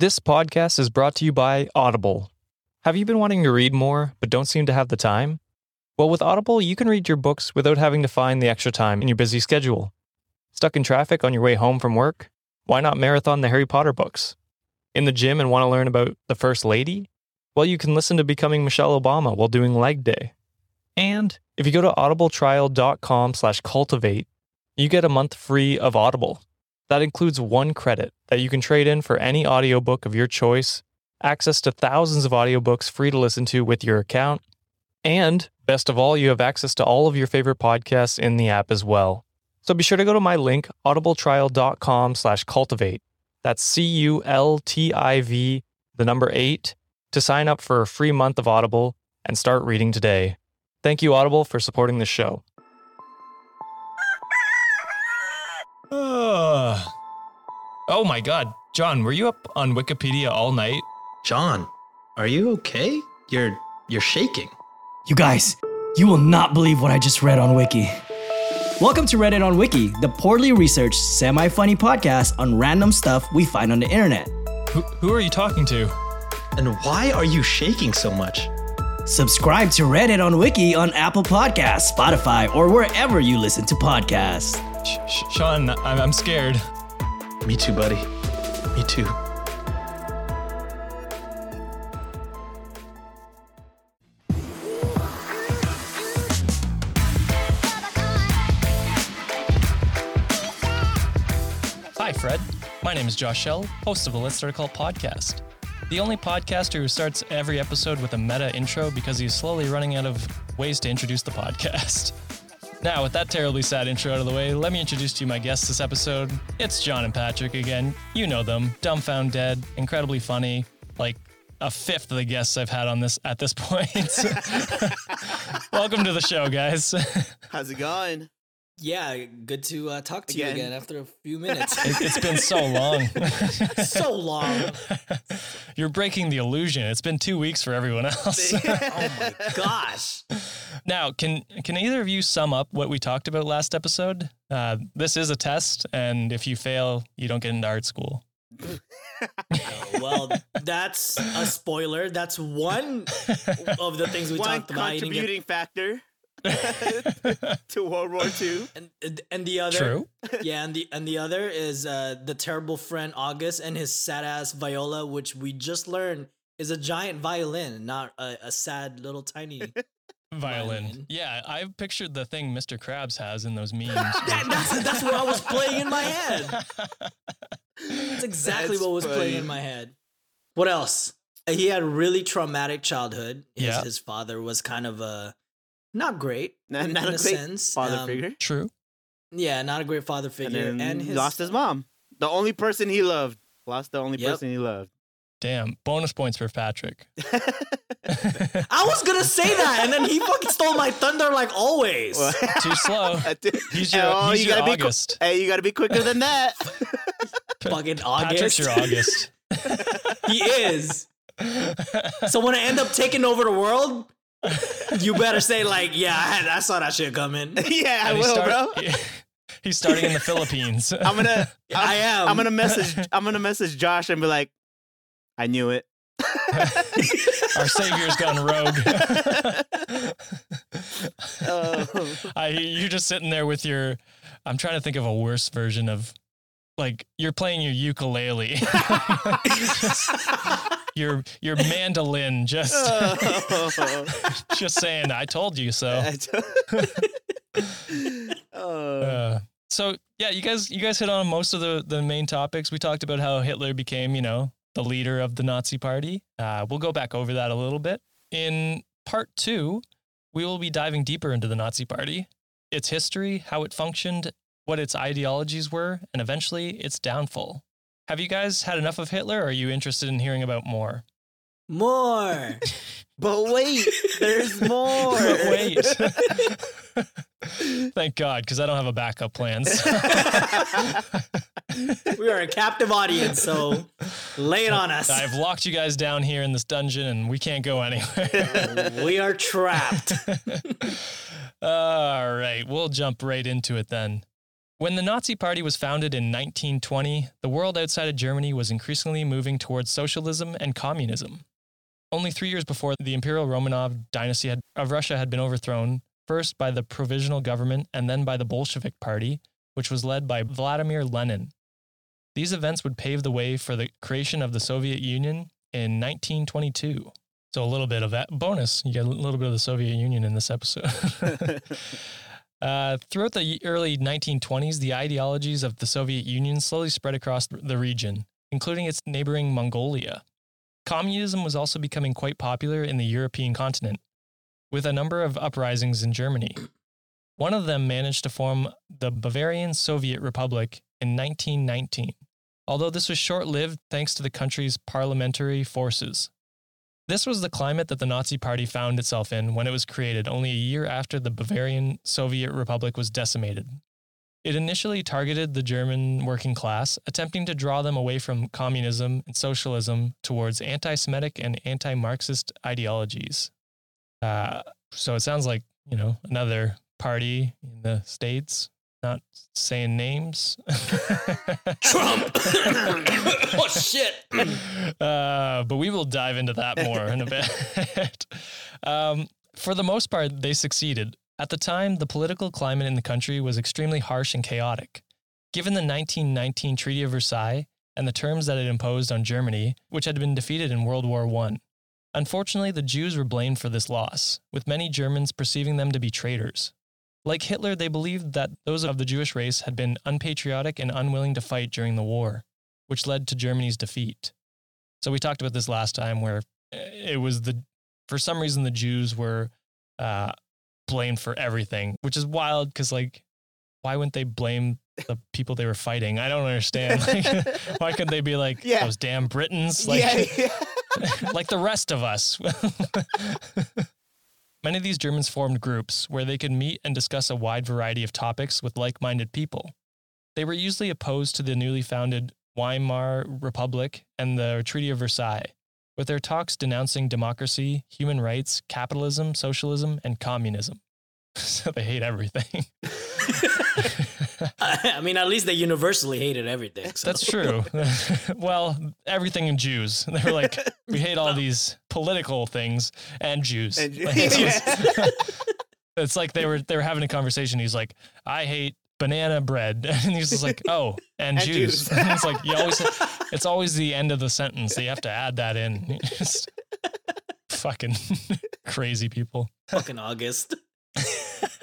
This podcast is brought to you by Audible. Have you been wanting to read more but don't seem to have the time? Well, with Audible, you can read your books without having to find the extra time in your busy schedule. Stuck in traffic on your way home from work? Why not marathon the Harry Potter books? In the gym and want to learn about the First Lady? Well, you can listen to Becoming Michelle Obama while doing leg day. And if you go to audibletrial.com slash cultivate, you get a month free of Audible. That includes one credit that you can trade in for any audiobook of your choice, access to thousands of audiobooks free to listen to with your account, and best of all, you have access to all of your favorite podcasts in the app as well. So be sure to go to my link, audibletrial.com slash cultivate. That's C-U-L-T-I-V, the number eight, to sign up for a free month of Audible and start reading today. Thank you, Audible, for supporting this show. Uh, oh my god. John, were you up on Wikipedia all night? John, are you okay? You're you're shaking. You guys, you will not believe what I just read on Wiki. Welcome to Reddit on Wiki, the poorly researched, semi funny podcast on random stuff we find on the internet. Who, who are you talking to? And why are you shaking so much? Subscribe to Reddit on Wiki on Apple Podcasts, Spotify, or wherever you listen to podcasts. Sh- Sh- Sean, I'm, I'm scared. Me too, buddy. Me too. Hi, Fred. My name is Josh Shell, host of the Let's Start a Cult podcast. The only podcaster who starts every episode with a meta intro because he's slowly running out of ways to introduce the podcast. Now, with that terribly sad intro out of the way, let me introduce to you my guests this episode. It's John and Patrick again. You know them. Dumbfound Dead, incredibly funny, like a fifth of the guests I've had on this at this point. Welcome to the show, guys. How's it going? Yeah, good to uh, talk to Again. you again after a few minutes. It, it's been so long. so long. You're breaking the illusion. It's been two weeks for everyone else. Oh my gosh. now, can can either of you sum up what we talked about last episode? Uh, this is a test, and if you fail, you don't get into art school. Well, that's a spoiler. That's one of the things we One talked about. You didn't get- contributing factor to World War II. and, and the other, True. yeah, and the and the other is uh, the terrible friend August and his sad ass viola, which we just learned is a giant violin, not a, a sad little tiny. Violin. Violin. Yeah, I've pictured the thing Mr. Krabs has in those memes. That- that's that's what I was playing in my head. That's exactly That's what was playing in my head. What else? He had a really traumatic childhood. His, Yeah. his father was kind of a not great Not, in not a a great sense. father Um, figure. True. Yeah, not a great father figure. then And, his lost his mom. The only person he loved. Lost the only Yep. person he loved. Damn. Bonus points for Patrick. I was gonna say that, and then he fucking stole my thunder like always. Well, Too slow. He's your, Oh, he's you your gotta be qu- hey, you gotta be quicker than that. fucking Patrick's your August. he is. So when I end up taking over the world, you better say like, yeah, I, had, I saw that shit coming. yeah, I will, start- bro. He's starting in the Philippines. I'm gonna. I am. I'm gonna message. I'm gonna message Josh and be like, I knew it. Our savior's gone rogue. Oh. I, you're just sitting there with your. I'm trying to think of a worse version of, like you're playing your ukulele, your your mandolin. Just Oh. just saying, I told you so. oh. Uh, so yeah, you guys you guys hit on most of the the main topics. We talked about how Hitler became, you know, the leader of the Nazi Party. Uh, we'll go back over that a little bit in part two. We will be diving deeper into the Nazi Party, its history, how it functioned, what its ideologies were, and eventually its downfall. Have you guys had enough of Hitler? Or are you interested in hearing about more? More. But wait, there's more. But wait. Thank God, because I don't have a backup plan. so- we are a captive audience, so lay it on us. I've locked you guys down here in this dungeon and we can't go anywhere. we are trapped. All right, we'll jump right into it then. When the Nazi Party was founded in 1920, the world outside of Germany was increasingly moving towards socialism and communism. Only three years before, the Imperial Romanov dynasty had, of Russia had been overthrown, first by the Provisional Government and then by the Bolshevik Party, which was led by Vladimir Lenin. These events would pave the way for the creation of the Soviet Union in 1922. So a little bit of that bonus. You get a little bit of the Soviet Union in this episode. uh, throughout the early 1920s, the ideologies of the Soviet Union slowly spread across the region, including its neighboring Mongolia. Communism was also becoming quite popular in the European continent, with a number of uprisings in Germany. One of them managed to form the Bavarian Soviet Republic in 1919, although this was short lived thanks to the country's parliamentary forces. This was the climate that the Nazi Party found itself in when it was created only a year after the Bavarian Soviet Republic was decimated. It initially targeted the German working class, attempting to draw them away from communism and socialism towards anti Semitic and anti Marxist ideologies. Uh, so it sounds like, you know, another party in the States, not saying names. Trump. But we will dive into that more in a bit. um, for the most part, they succeeded. At the time, the political climate in the country was extremely harsh and chaotic. Given the 1919 Treaty of Versailles and the terms that it imposed on Germany, which had been defeated in World War I, unfortunately, the Jews were blamed for this loss, with many Germans perceiving them to be traitors. Like Hitler, they believed that those of the Jewish race had been unpatriotic and unwilling to fight during the war, which led to Germany's defeat. So we talked about this last time, where it was the for some reason the Jews were uh, blamed for everything, which is wild because like, why wouldn't they blame the people they were fighting? I don't understand. Like, why couldn't they be like Yeah. those damn Britons? Like, yeah, yeah. like the rest of us. Many of these Germans formed groups where they could meet and discuss a wide variety of topics with like minded people. They were usually opposed to the newly founded Weimar Republic and the Treaty of Versailles, with their talks denouncing democracy, human rights, capitalism, socialism, and communism. so they hate everything. I mean, at least they universally hated everything. So. That's true. well, everything in Jews. They were like, we hate all these political things and Jews. And Ju- Like, it's, Yeah. it's like they were they were having a conversation. He's like, I hate banana bread, and he's just like, oh, and, And Jews. Jews. it's like you always. It's always the end of the sentence. So you have to add that in. Just fucking crazy people. Fucking August.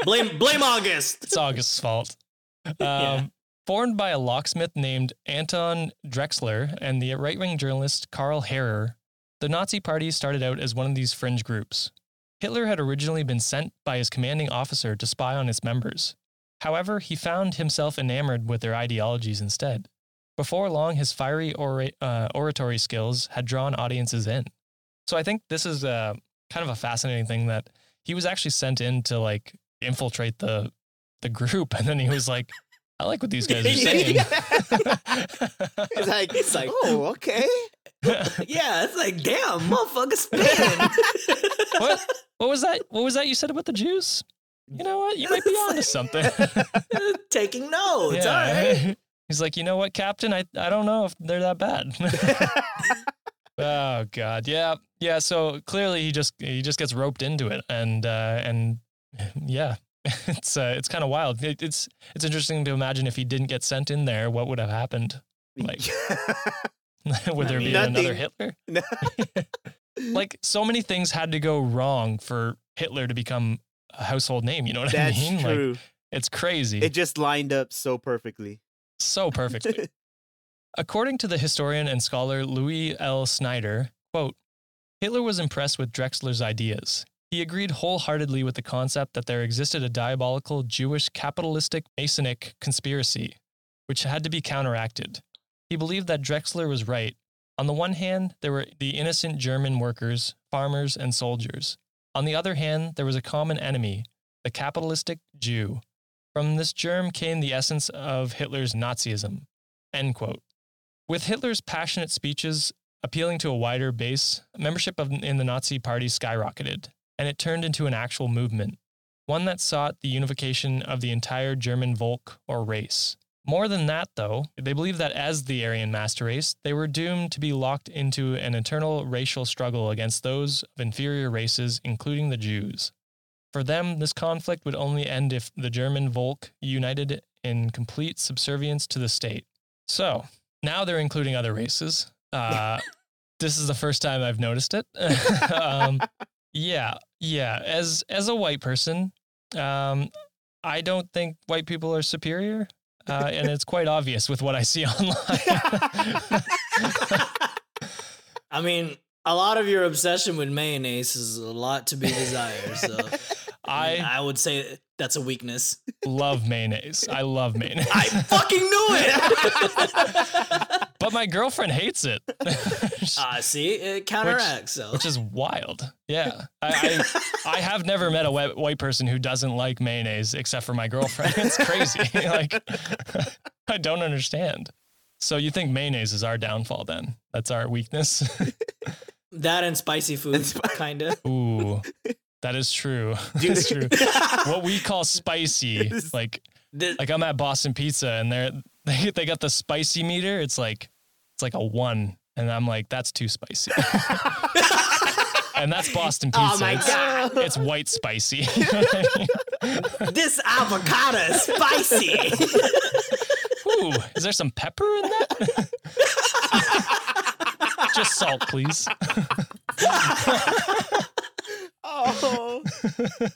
blame blame August. It's August's fault. Um, Yeah. Formed by a locksmith named Anton Drexler and the right wing journalist Karl Harrer, the Nazi Party started out as one of these fringe groups. Hitler had originally been sent by his commanding officer to spy on its members. However, he found himself enamored with their ideologies instead. Before long, his fiery ora- uh, oratory skills had drawn audiences in. So I think this is uh, kind of a fascinating thing that he was actually sent in to like infiltrate the the group, and then he was like, "I like what these guys are saying." It's like, It's like- oh, okay. Yeah, it's like damn, motherfucker spin. what? What was that? What was that you said about the Jews? You know what? You might be onto something. Taking notes. All right. He's like, you know what, Captain? I, I don't know if they're that bad. oh God, yeah, yeah. So clearly he just he just gets roped into it, and uh, and yeah, it's uh, it's kind of wild. It, it's it's interesting to imagine if he didn't get sent in there, what would have happened? Like, would I there mean, be another. Hitler? Like so many things had to go wrong for Hitler to become a household name. You know what That's I mean? Like true. it's crazy. it just lined up so perfectly. so perfectly. According to the historian and scholar Louis L. Snyder, quote, Hitler was impressed with Drexler's ideas. He agreed wholeheartedly with the concept that there existed a diabolical Jewish capitalistic Masonic conspiracy, which had to be counteracted. He believed that Drexler was right. On the one hand, there were the innocent German workers, farmers, and soldiers. On the other hand, there was a common enemy, the capitalistic Jew. From this germ came the essence of Hitler's Nazism. End quote. With Hitler's passionate speeches appealing to a wider base, membership of, in the Nazi Party skyrocketed, and it turned into an actual movement. one that sought the unification of the entire German Volk or race. More than that, though, they believed that as the Aryan master race, they were doomed to be locked into an eternal racial struggle against those of inferior races, including the Jews. For them, this conflict would only end if the German Volk united in complete subservience to the state. So now they're including other races. Uh, this is the first time I've noticed it. um, yeah, yeah. As as a white person, um, I don't think white people are superior, uh, and it's quite obvious with what I see online. I mean, a lot of your obsession with mayonnaise is a lot to be desired. So I, mean, I I would say that's a weakness. love mayonnaise. I love mayonnaise. I fucking knew it. but my girlfriend hates it, Ah, see, it counteracts. so which is wild. Yeah, I, I I have never met a white, white person who doesn't like mayonnaise except for my girlfriend. It's crazy. like I don't understand. So you think mayonnaise is our downfall? Then that's our weakness. that and spicy food, kind of. Ooh, that is true. That's true. what we call spicy, like like I'm at Boston Pizza and they're they they got the spicy meter. It's like it's like a one, and I'm like that's too spicy. and that's Boston oh Pizza. Oh my It's- god, It's white spicy. this avocado is spicy. Ooh, is there some pepper in that? Just salt, please. Oh,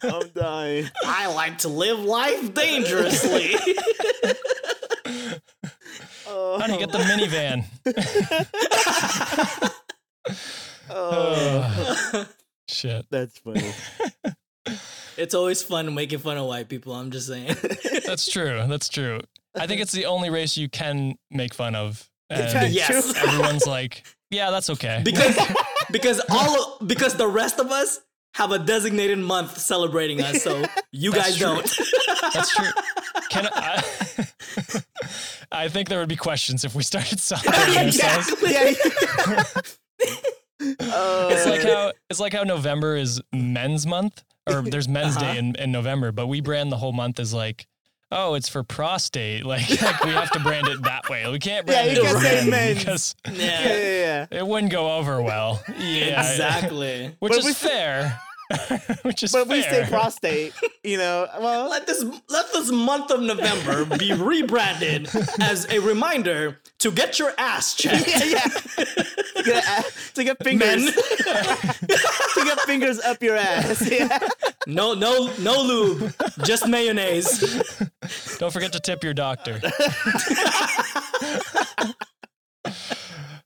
I'm dying. I like to live life dangerously. Oh, Honey, get the oh. minivan. oh, Shit. that's funny. it's always fun making fun of white people. I'm just saying. That's true. That's true. I think it's the only race you can make fun of. And yes. everyone's like, yeah, that's okay. because because all because the rest of us have a designated month celebrating us, so you That's guys true. don't. That's true. Can I, I think there would be questions if we started celebrating ourselves. Yeah. Oh, It's like how it's like how November is Men's Month, or there's Men's Uh-huh. Day in, in November, but we brand the whole month as like, oh, it's for prostate. Like, like we have to brand it that way. We can't Yeah, brand you it can't say men men's. because yeah, yeah, yeah. it wouldn't go over well. Yeah, exactly. which But is we- fair. which is But fair. we say prostate, you know. Well, Let this let this month of November be rebranded as a reminder to get your ass checked. yeah, yeah. to, get a- to get fingers, Men, to get fingers up your ass. Yeah. no, no, no lube, just mayonnaise. Don't forget to tip your doctor.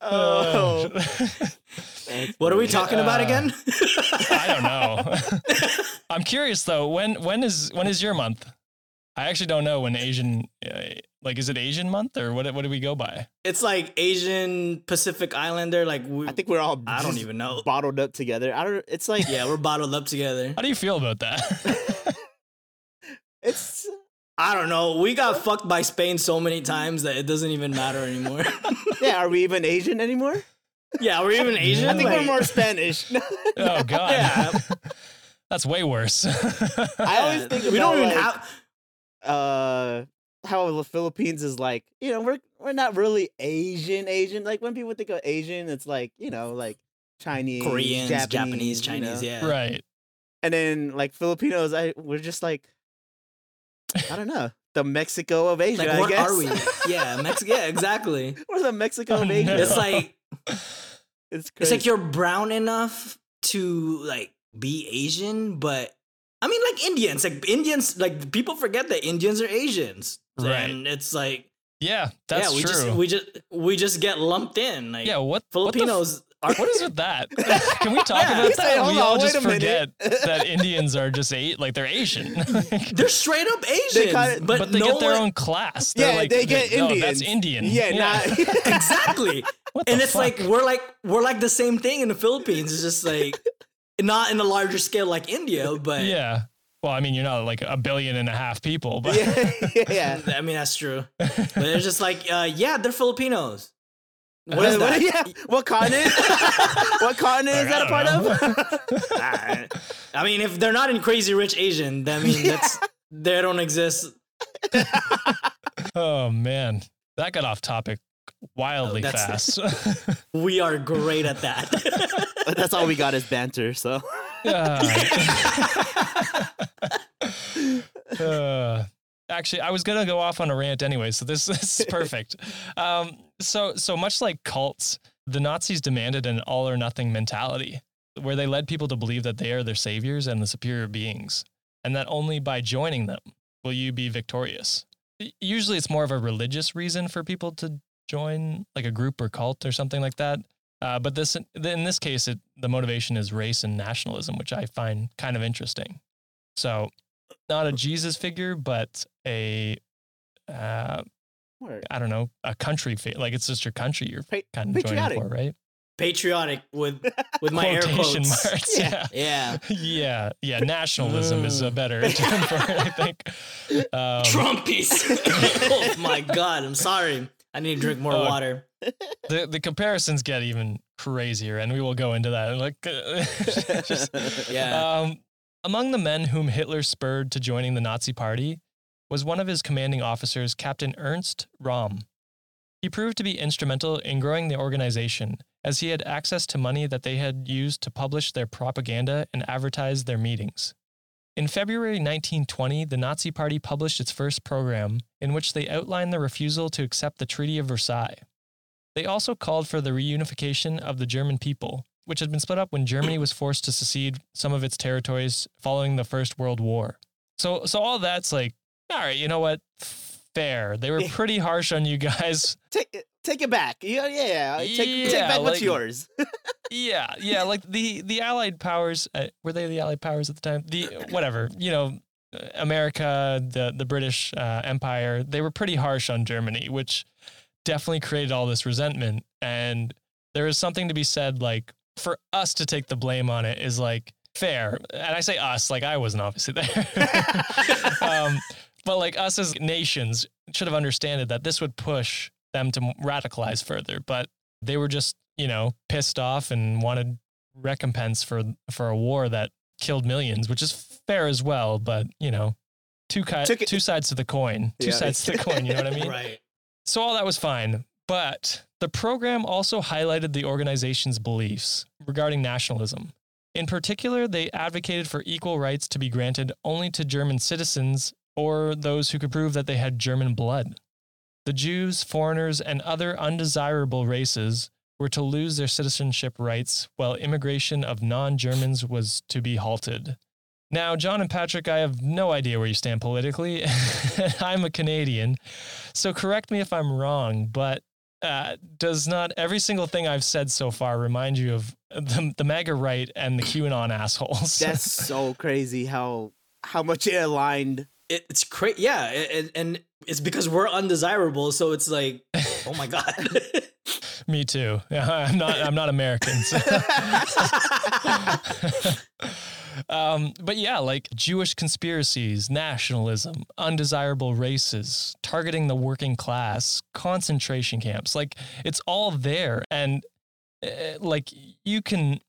Oh, What are we talking about Uh, again? I don't know. I'm curious though. When when is when is your month? I actually don't know when Asian uh, like is it Asian month or what what do we go by? It's like Asian Pacific Islander. Like we, I think we're all. I don't even know. Bottled up together. I don't. It's like yeah, we're bottled up together. How do you feel about that? it's. I don't know. We got fucked by Spain so many times that it doesn't even matter anymore. Yeah. Are we even Asian anymore? Yeah, we're even Asian. I think we're more Spanish. oh god. Yeah. That's way worse. I always think we don't even like, have. uh how the Philippines is like, you know, we're we're not really Asian Asian. Like when people think of Asian, it's like, you know, like Chinese, Koreans, Japanese, Japanese, you Chinese, know? yeah. right. And then like Filipinos, I we're just like I don't know, the Mexico of Asia, Like, I guess. are we? Yeah, Mexico. Yeah, exactly. we're the Mexico Oh, of Asia. no. It's like it's it's like you're brown enough to like be Asian, but I mean like Indians. Like Indians, like people forget that Indians are Asians, Right. and it's like Yeah, that's yeah, we true. just we just we just get lumped in. Like yeah, what what Filipinos are. What is with that? Can we talk Yeah, about you say, that? hold we all just wait a minute. forget that Indians are just a- like they're Asian. They're straight up Asian, kinda- but, but they no get their one- own class. They're yeah, like, they get no, Indians. that's Indian. Yeah, not exactly. And it's fuck? like we're like we're like the same thing in the Philippines. It's just like not in a larger scale like India, but yeah. Well, I mean, you're not like a billion and a half people, but yeah, yeah. I mean that's true. But they're just like, uh, yeah, they're Filipinos. What is that? yeah, what continent? what continent is that a part of? Alright. I mean, if they're not in Crazy Rich Asian, then I mean that's they don't exist. Oh man, that got off topic wildly Oh, fast. We are great at that. That's all we got is banter. So Uh, actually, I was gonna go off on a rant anyway, so this, this is perfect. um, so, so much like cults, the Nazis demanded an all or nothing mentality, where they led people to believe that they are their saviors and the superior beings, and that only by joining them will you be victorious. Usually, it's more of a religious reason for people to join, like a group or cult or something like that. Uh, but this, in this case, it, the motivation is race and nationalism, which I find kind of interesting. So, not a Jesus figure, but a, uh, I don't know, a country figure. Like it's just your country you're Pa- kind of joining for, right? Patriotic with with my air quotes. marks. Yeah. Yeah. Yeah. Yeah. Nationalism is a better term for it, I think. Um, Trumpies. oh my god, I'm sorry. I need to drink more Oh, water. the, the comparisons get even crazier, and we will go into that. Like, just, Yeah. Um, among the men whom Hitler spurred to joining the Nazi Party was one of his commanding officers, Captain Ernst Röhm. He proved to be instrumental in growing the organization, as he had access to money that they had used to publish their propaganda and advertise their meetings. In February 1920, the Nazi Party published its first program, in which they outlined their refusal to accept the Treaty of Versailles. They also called for the reunification of the German people, which had been split up when Germany was forced to secede some of its territories following the First World War. So, so all that's like, all right, you know what? Fair. They were pretty harsh on you guys. take it, take it back. Yeah, yeah, yeah. Take, take Yeah, back what's like- yours. yeah, yeah. Like the the Allied powers uh, were they the Allied powers at the time? The whatever, you know, America, the the British uh, Empire. They were pretty harsh on Germany, which definitely created all this resentment. And there is something to be said, like for us to take the blame on it is like fair. And I say us, like I wasn't obviously there. um, but like us as nations should have understood that this would push them to radicalize further. But they were just, you know, pissed off and wanted recompense for for a war that killed millions, which is fair as well. But you know, two ki- two sides to the coin, two Yeah. sides to the coin. You know what I mean? Right. So all that was fine. But the program also highlighted the organization's beliefs regarding nationalism. In particular, they advocated for equal rights to be granted only to German citizens or those who could prove that they had German blood. The Jews, foreigners, and other undesirable races were to lose their citizenship rights, while immigration of non Germans was to be halted. Now, John and Patrick, I have no idea where you stand politically. I'm a Canadian, so correct me if I'm wrong, but uh, does not every single thing I've said so far remind you of the, the MAGA right and the QAnon assholes? That's so crazy how how much it aligned. It, it's crazy. Yeah, and, and it's because we're undesirable. So it's like, oh my god. Me too. I'm not. I'm not American. so- um, but yeah, like Jewish conspiracies, nationalism, undesirable races, targeting the working class, concentration camps. Like it's all there, and uh, like you can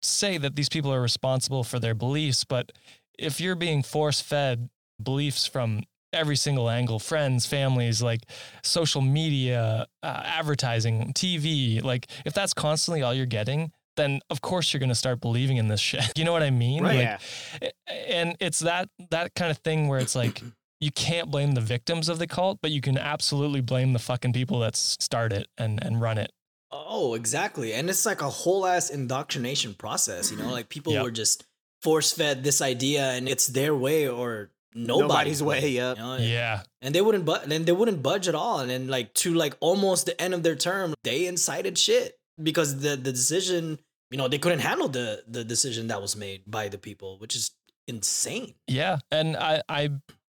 say that these people are responsible for their beliefs, but if you're being force fed beliefs from every single angle friends families like social media uh, advertising tv like if that's constantly all you're getting then of course you're going to start believing in this shit you know what i mean Right. Like, Yeah. and it's that that kind of thing where it's like you can't blame the victims of the cult but you can absolutely blame the fucking people that start it and and run it oh, exactly. And it's like a whole ass indoctrination process. You know, like people Yep. were just force fed this idea, and it's their way or nobody's, Nobody's way, yep. you know? yeah and they wouldn't but then they wouldn't budge at all and then like to like almost the end of their term they incited shit because the the decision you know they couldn't handle the the decision that was made by the people which is insane Yeah, and I I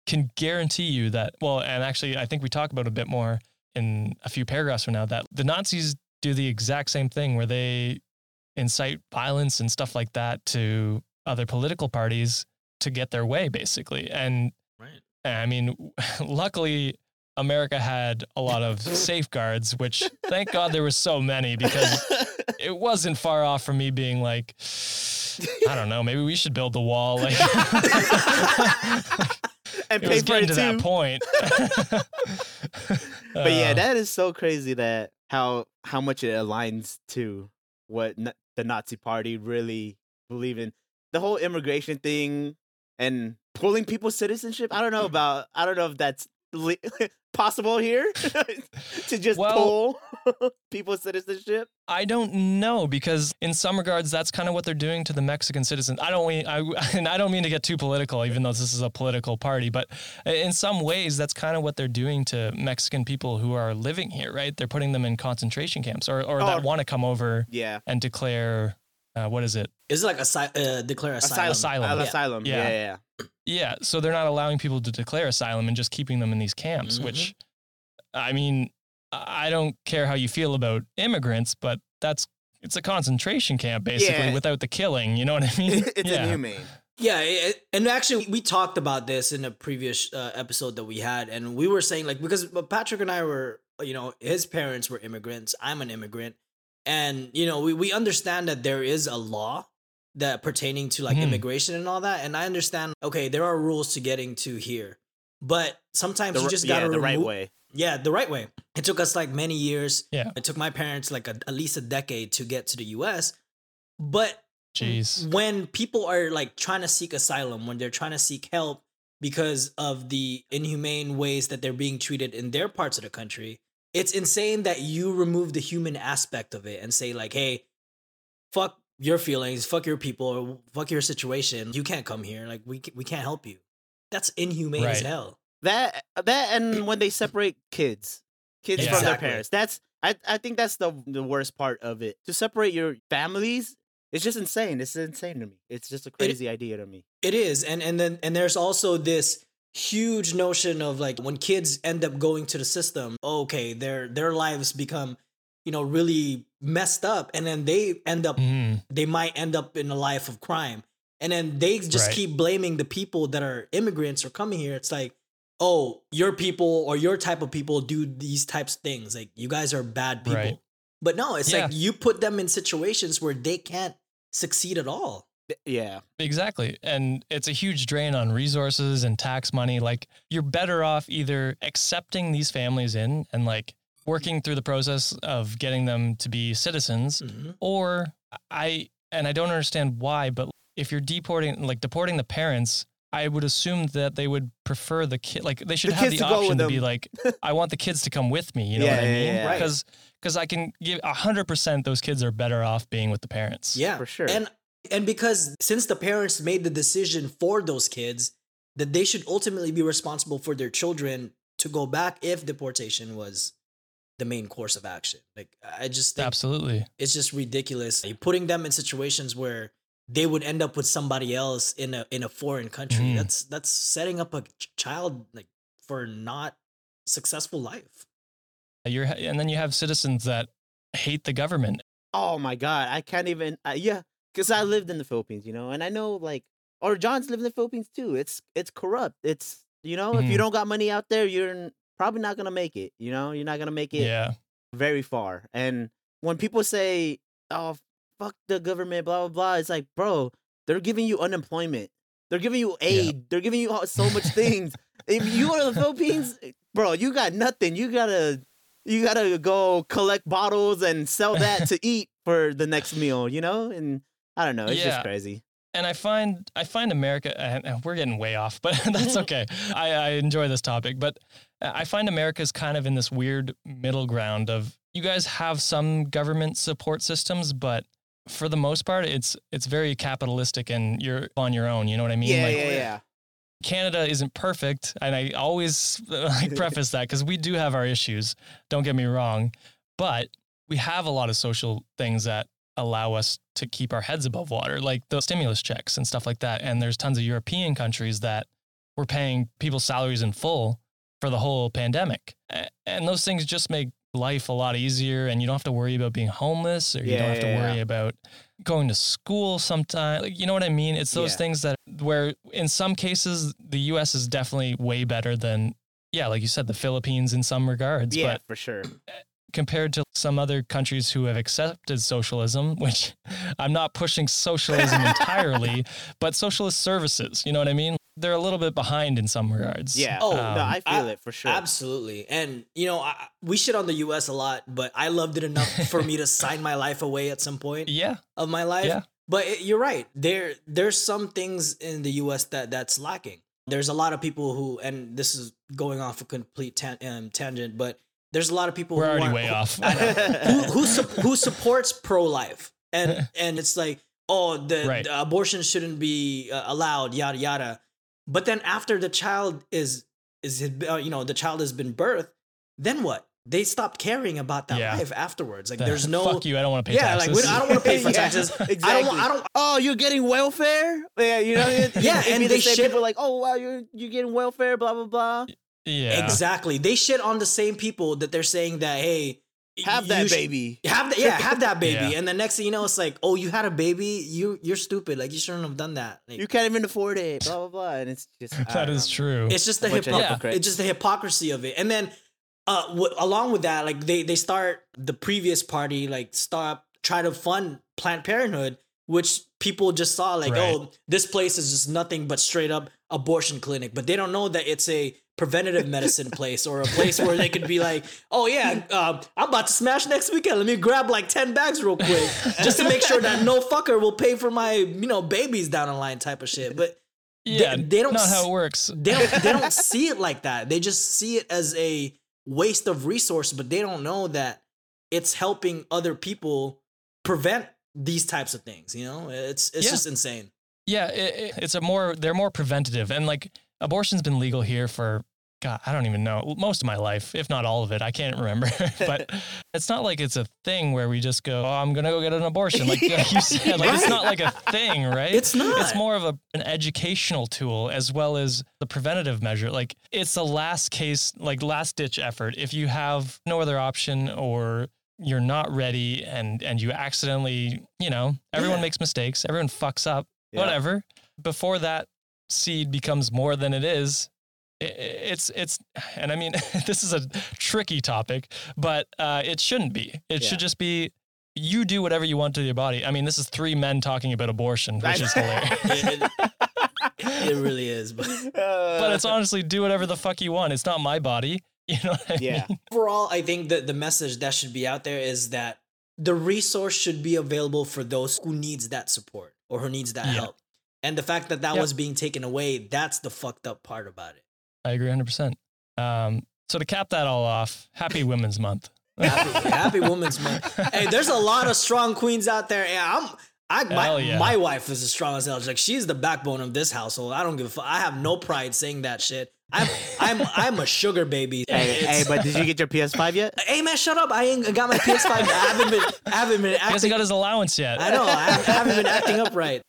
can guarantee you that. Well, and actually, I think we talk about a bit more in a few paragraphs from now that the Nazis do the exact same thing where they incite violence and stuff like that to other political parties to get their way, basically. And right I mean, luckily, America had a lot of safeguards, which thank God there were so many because it wasn't far off from me being like, I don't know, maybe we should build the wall. Like, and it pay was for getting it to that point. But yeah, Uh, that is so crazy that how how much it aligns to what na- the Nazi Party really believe in. The whole immigration thing and pulling people's citizenship. I don't know mm. about. I don't know if that's le- possible here to just Well- pull people's citizenship. I don't know because in some regards that's kind of what they're doing to the Mexican citizens. I don't mean I and I don't mean to get too political, even though this is a political party, but in some ways that's kind of what they're doing to Mexican people who are living here, right? They're putting them in concentration camps or or Oh. that want to come over Yeah, and declare uh, what is it? Like asy- uh, declare asylum. Asylum. Uh, Yeah. asylum. Yeah. Yeah, yeah. yeah. Yeah, so they're not allowing people to declare asylum and just keeping them in these camps, which I mean, I don't care how you feel about immigrants, but that's it's a concentration camp basically Yeah. without the killing, you know what I mean? it's yeah. inhumane. Yeah, it, and actually, we talked about this in a previous uh, episode that we had, and we were saying like because Patrick and I were, you know, his parents were immigrants. I'm an immigrant, and you know, we we understand that there is a law that pertaining to like Mhm. immigration and all that, and I understand. Okay, there are rules to getting to here, but sometimes The, you just gotta the right way. Yeah, the right way. It took us like many years. Yeah. It took my parents like a, at least a decade to get to the U.S. But Jeez. when people are like trying to seek asylum, when they're trying to seek help because of the inhumane ways that they're being treated in their parts of the country, it's insane that you remove the human aspect of it and say like, "Hey, fuck your feelings, fuck your people, or fuck your situation. You can't come here. Like we we can't help you." That's inhumane as hell. That that and when they separate kids, kids Yeah. from their parents. That's I I think that's the the worst part of it. To separate your families, it's just insane. It's insane to me. It's just a crazy idea to me. It is, and and then and there's also this huge notion of like when kids end up going to the system, okay, their their lives become, you know, really messed up, and then they end up Mhm. they might end up in a life of crime, and then they just Right. keep blaming the people that are immigrants or coming here. It's like, oh, your people or your type of people do these types of things. Like you guys are bad people, Right. but no, it's Yeah. like you put them in situations where they can't succeed at all. Yeah. Exactly. And it's a huge drain on resources and tax money. Like, you're better off either accepting these families in and like working through the process of getting them to be citizens, Mhm. or I, and I don't understand why, but if you're deporting, like deporting the parents, I would assume that they would prefer the kid, like they should The have the to option to be like, I want the kids to come with me. You know Yeah, what I yeah, mean? yeah. Right. Because, because I can give a hundred percent those kids are better off being with the parents. Yeah, For sure. And and because since the parents made the decision for those kids that they should ultimately be responsible for their children to go back if deportation was the main course of action. Like I just think Absolutely. it's just ridiculous. You're putting them in situations where they would end up with somebody else in a in a foreign country. Mhm. That's that's setting up a child like for not successful life. You're, and then you have citizens that hate the government. Oh my god, I can't even. Uh, yeah, because I lived in the Philippines, you know, and I know like, or John's lived in the Philippines too. It's it's corrupt. It's you know, if you Mhm. don't got money out there, you're probably not gonna make it. You know, you're not gonna make it Yeah. very far. And when people say, "Oh, fuck the government," blah blah blah, it's like, bro, they're giving you unemployment. They're giving you aid. They're giving you so much things. if you go to the Philippines, bro, you got nothing. You gotta you gotta go collect bottles and sell that to eat for the next meal. You know, and I don't know. It's Yeah. just crazy. and I find I find America. And and we're getting way off, but that's okay. I, I enjoy this topic, but I find America's kind of in this weird middle ground of you guys have some government support systems, but for the most part, it's it's very capitalistic, and you're on your own. You know what I mean? yeah, like, yeah, oh, yeah. Canada isn't perfect, and I always like preface that because we do have our issues. Don't get me wrong, but we have a lot of social things that allow us to keep our heads above water, like the stimulus checks and stuff like that. And there's tons of European countries that were paying people's salaries in full for the whole pandemic, and those things just make life a lot easier, and you don't have to worry about being homeless, or you Yeah, don't have to yeah, worry about going to school sometime. Like, you know what I mean? It's those Yeah. things that where in some cases the US is definitely way better than yeah, like you said, the Philippines in some regards, Yeah, but for sure. compared to some other countries who have accepted socialism, which I'm not pushing socialism entirely, but socialist services, you know what I mean? They're a little bit behind in some regards. Yeah. Oh, no, I feel I- it for sure. Absolutely. And, you know, I, we shit on the US a lot, but I loved it enough for me to sign my life away at some point Yeah. of my life. Yeah. But it, you're right. There there's some things in the US that that's lacking. There's a lot of people who and this is going off a complete tan- um, tangent, but there's a lot of people We're who already aren't- way who- off. Who who, sup- who supports pro life and and it's like oh the, Right. the abortion shouldn't be uh, allowed yada yada but then after the child is is uh, you know the child has been birthed then what they stopped caring about that Yeah. life afterwards like The- there's no fuck you. I don't want to pay taxes. yeah taxes. like we, I don't want to pay for Yeah, taxes exactly. I don't I don't Oh, you're getting welfare? Yeah, you know. It, Yeah, it'd and be they the same shit- people like, oh wow, you're you're getting welfare, blah blah blah. Yeah. exactly they shit on the same people that they're saying that hey Have you that sh- baby. Have that, yeah, have that baby, Yeah. and the next thing you know, it's like, oh, you had a baby, you you're stupid, like you shouldn't have done that. Like, You can't even afford it, blah blah blah, and it's just I That don't is know. true. it's just the A hypocr- hypocrites. it's just the hypocrisy of it, and then uh, w- along with that, like they they start the previous party like stop try to fund Planned Parenthood, which people just saw like, Right. oh, this place is just nothing but straight up abortion clinic, but they don't know that it's a preventative medicine place or a place where they could be like, oh yeah, uh, I'm about to smash next weekend. Let me grab like ten bags real quick just to make sure that no fucker will pay for my you know babies down the line type of shit. But yeah. they don't Not how it works. they don't they don't see it like that. They just see it as a waste of resource, but they don't know that it's helping other people prevent these types of things. You know, it's it's Yeah. just insane. Yeah, it, it- it's a more they're more preventative, and like abortion's been legal here for God, I don't even know most of my life, if not all of it. I can't remember, but it's not like it's a thing where we just go, "Oh, I'm gonna go get an abortion," like, like you said. Like it's not like a thing, right? It's not. It's more of a, an educational tool as well as the preventative measure. Like it's a last case, like last ditch effort. If you have no other option or you're not ready and and you accidentally, you know, everyone Yeah. makes mistakes, everyone fucks up, Yeah. whatever. Before that seed becomes more than it is, i- i- it's it's and I mean this is a tricky topic, but uh, it shouldn't be. It Yeah. should just be you do whatever you want to your body. I mean, this is three men talking about abortion, which is hilarious. It, it- it really is, but but it's honestly do whatever the fuck you want. It's not my body. You know what I Yeah. mean? overall, I think that the message that should be out there is that the resource should be available for those who needs that support or who needs that Yeah. help. And the fact that that Yep. was being taken away, that's the fucked up part about it. I agree 100%. Um, so to cap that all off, happy Women's Month. Happy, happy Women's Month. Hey, there's a lot of strong queens out there, and I'm. I my, Hell yeah. my wife is as strong as hell. She's like she's the backbone of this household. I don't give a fuck. I have no pride saying that shit. I'm I'm I'm a sugar baby. Hey, hey, but did you get your PS5 yet? hey man, shut up! I ain't got my PS5. I haven't been I haven't been He hasn't got his allowance yet. I know I haven't, been acting up right.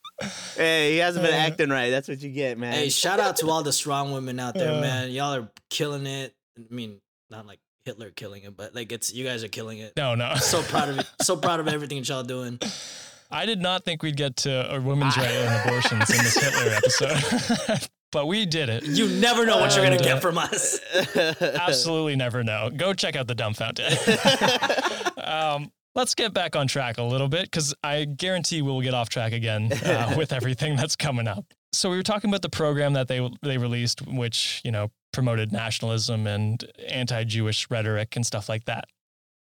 Hey, he hasn't been Uh, acting right. That's what you get, man. Hey, shout out to all the strong women out there, Uh. man. Y'all are killing it. I mean, not like Hitler killing it, but like it's you guys are killing it. No, no. So proud of it. So proud of everything that y'all doing. I did not think we'd get to a women's right and abortions in this Hitler episode, but we did it. You never know what you're gonna uh, get from us. Absolutely never know. Go check out the dumb fountain. um, let's get back on track a little bit because I guarantee we'll get off track again uh, with everything that's coming up. So we were talking about the program that they they released, which you know promoted nationalism and anti-Jewish rhetoric and stuff like that.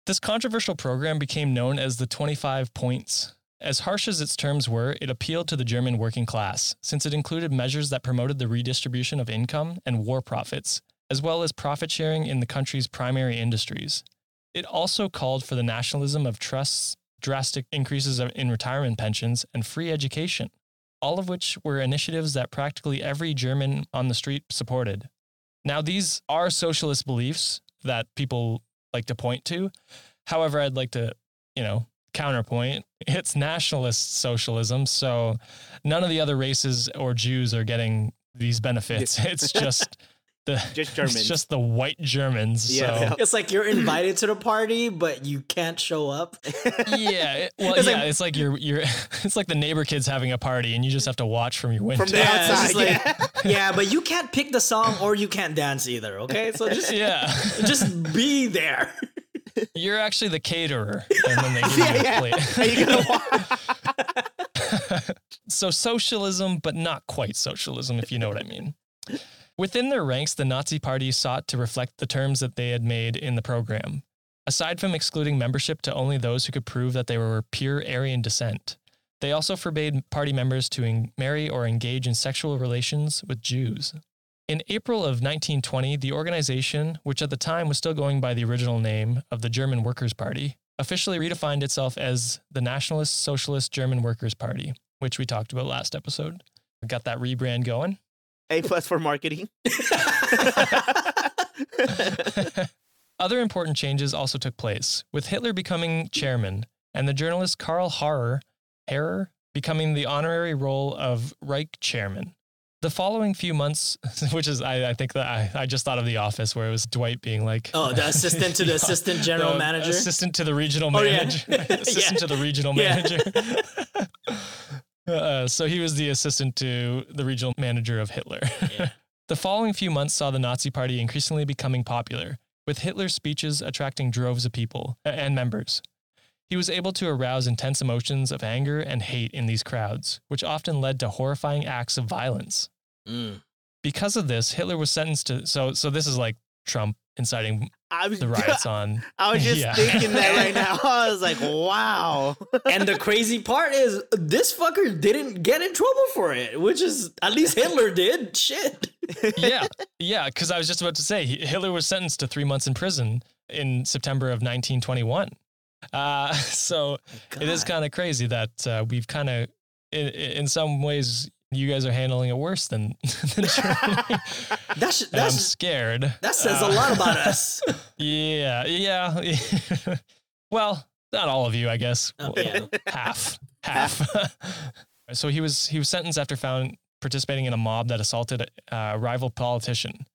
This controversial program became known as the 25 Points. As harsh as its terms were, it appealed to the German working class, since it included measures that promoted the redistribution of income and war profits, as well as profit sharing in the country's primary industries. It also called for the nationalism of trusts, drastic increases in retirement pensions, and free education, all of which were initiatives that practically every German on the street supported. Now, these are socialist beliefs that people like to point to. However, I'd like to, you know, counterpoint it's nationalist socialism. So none of the other races or Jews are getting these benefits. It's just the Just it's Germans. just the white Germans. Yeah. So It's like you're invited to the party, but you can't show up. yeah, it- well, It's yeah, like- it's like you're you're it's like the neighbor kids having a party, and you just have to watch from your window. From the outside. just like- yeah. yeah, but you can't pick the song or you can't dance either. Okay, so just yeah, just be there. You're actually the caterer, and then they give you Yeah, a yeah. plate. Are you gonna so socialism, but not quite socialism, if you know what I mean. Within their ranks, the Nazi Party sought to reflect the terms that they had made in the program. Aside from excluding membership to only those who could prove that they were pure Aryan descent, they also forbade party members to marry or engage in sexual relations with Jews. In April of 1920, the organization, which at the time was still going by the original name of the German Workers' Party, officially redefined itself as the Nationalist Socialist German Workers' Party which we talked about last episode. We got that rebrand going. A plus for marketing. Other important changes also took place, with Hitler becoming chairman and the journalist Karl Harrer, Harrer becoming the honorary role of Reich chairman. The following few months, which is, I, I think that I, I just thought of The Office, where it was Dwight being like, Oh, the assistant to the assistant general the manager. assistant to the regional Oh, yeah. manager, assistant Yeah. to the regional Yeah. manager. uh, so he was the assistant to the regional manager of Hitler. Yeah. the following few months saw the Nazi Party increasingly becoming popular, with Hitler's speeches attracting droves of people and members. He was able to arouse intense emotions of anger and hate in these crowds, which often led to horrifying acts of violence. Mm. Because of this, Hitler was sentenced to so so this is like Trump inciting I was the riots on I was just Yeah. thinking that right now. I was like, wow. And the crazy part is, this fucker didn't get in trouble for it, which is at least Hitler did. Shit. yeah, yeah. Because I was just about to say Hitler was sentenced to three months in prison in September of 1921. Uh, so it is kind of crazy that uh, we've kind of, in, in some ways, you guys are handling it worse than, than Germany. That sh- And I'm scared. that says a Uh, lot about us. Yeah, yeah. well, not all of you, I guess. Oh, yeah. half half so he was he was sentenced after found participating in a mob that assaulted a rival politician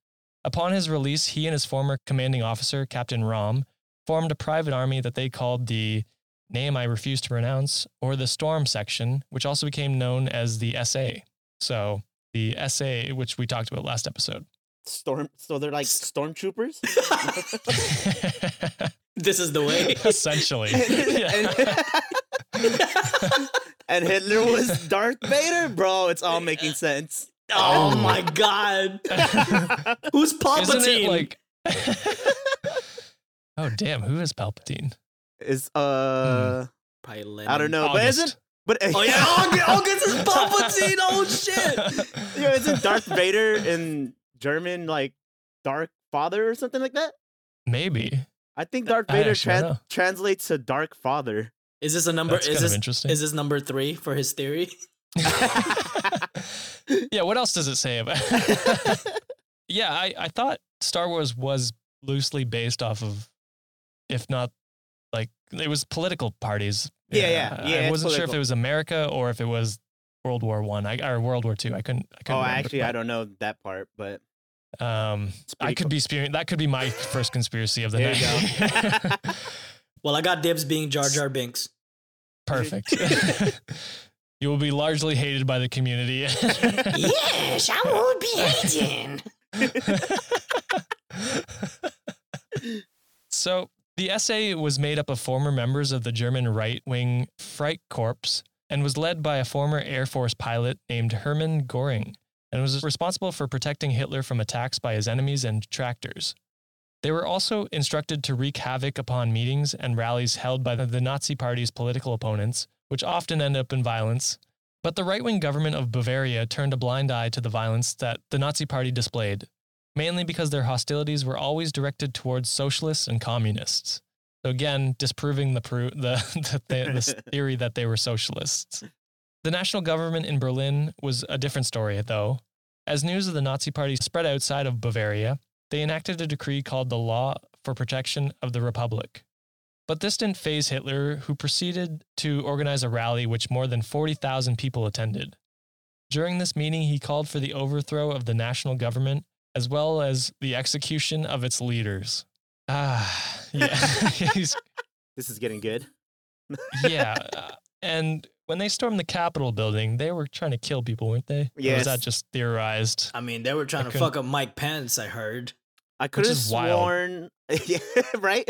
upon his release he and his former commanding officer captain Röhm formed a private army that they called the name i refuse to pronounce or the storm section which also became known as the sa so the sa which we talked about last episode Storm so they're like stormtroopers? this is the way. essentially Yeah. and Hitler was Darth Vader, bro. It's all making sense. Oh my god. Who's Palpatine? Isn't it like? oh damn! Who is Palpatine? Is uh Probably Lenin. I don't know, but isn't but Oh yeah, August, August is Palpatine. Oh shit. yeah, isn't Darth Vader in German like Dark Father or something like that? Maybe. I think Darth I Vader actually tran- translates to Dark Father. Is this a number? That's is kind of this interesting. is this number three for his theory? yeah. What else does it say about? yeah, I I thought Star Wars was loosely based off of, if not, like it was political parties. Yeah, yeah, yeah, I wasn't sure if it was America or if it was World War One. I or World War Two. I couldn't. I couldn't oh, remember, actually, I don't know that part, but Um, I pretty could cool. be spewing. That could be my first conspiracy of the There you night. go. Well, I got dibs being Jar Jar Binks. Perfect. you will be largely hated by the community. yes, I won't be hated. so the SA was made up of former members of the German right-wing Freikorps and was led by a former Air Force pilot named Hermann Göring and was responsible for protecting Hitler from attacks by his enemies and detractors. They were also instructed to wreak havoc upon meetings and rallies held by the, the Nazi Party's political opponents, which often end up in violence. But the right wing government of Bavaria turned a blind eye to the violence that the Nazi Party displayed, mainly because their hostilities were always directed towards socialists and communists. So again, disproving the pro- the, the, the theory that they were socialists. The national government in Berlin was a different story, though. As news of the Nazi Party spread outside of Bavaria, they enacted a decree called the Law for Protection of the Republic. But this didn't phase Hitler, who proceeded to organize a rally which more than 40,000 people attended. During this meeting, he called for the overthrow of the national government as well as the execution of its leaders. Ah, yeah. He's This is getting good. yeah. uh, And when they stormed the Capitol building, they were trying to kill people, weren't they? Or Yes. was that just theorized? I mean, they were trying I to couldn't- fuck up Mike Pence. I heard. I could have sworn. yeah, right.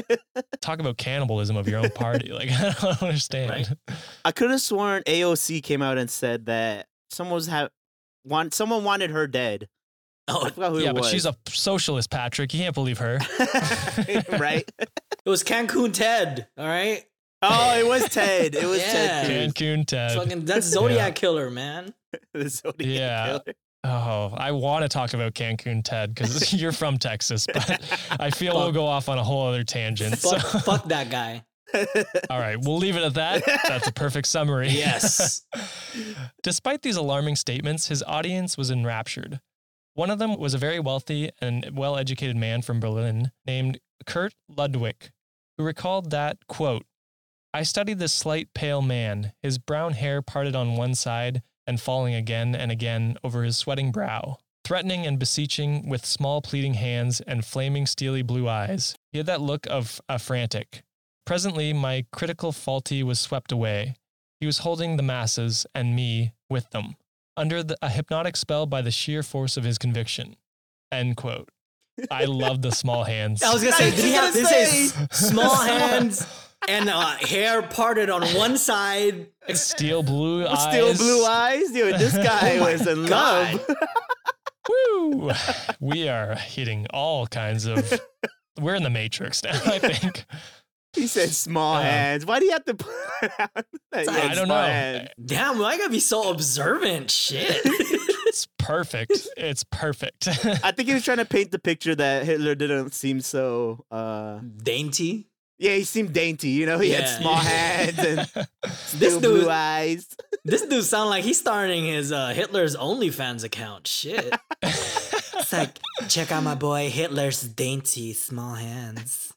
Talk about cannibalism of your own party. Like, I don't understand. I could have sworn AOC came out and said that someone was have want someone wanted her dead. Oh, I forgot who yeah, it but was. she's a socialist, Patrick. You can't believe her. right. it was Cancun Ted. All right. Oh, it was Ted. It was Yeah. Ted. Cancun Ted. Fucking that's Zodiac killer, man. The Zodiac Yeah. killer. Oh, I want to talk about Cancun Ted because you're from Texas, but I feel we'll go off on a whole other tangent. So, Fuck, fuck that guy. all right, we'll leave it at that. That's a perfect summary. Yes. Despite these alarming statements, his audience was enraptured. One of them was a very wealthy and well educated man from Berlin named Kurt Ludwig, who recalled that, quote, I studied this slight, pale man, his brown hair parted on one side and falling again and again over his sweating brow, threatening and beseeching with small, pleading hands and flaming, steely blue eyes. He had that look of a frantic. Presently, my critical faulty was swept away. He was holding the masses and me with them, under the, a hypnotic spell by the sheer force of his conviction. End quote. I love the small hands. I was gonna say, did he have this is small hands and uh, hair parted on one side? Steel blue eyes. Still blue eyes, dude. This guy Oh was in God. love. Woo! We are hitting all kinds of. We're in the matrix now, I think. He said small Uh, hands. Why do you have to put out that I don't know. hands? Damn, why gotta be so observant? Shit. It's perfect. It's perfect. I think he was trying to paint the picture that Hitler didn't seem so. uh Dainty. Yeah, he seemed dainty. You know, he had small hands and This dude, blue eyes. this dude sound like he's starting his uh, Hitler's OnlyFans account. Shit. It's like, check out my boy Hitler's dainty small hands.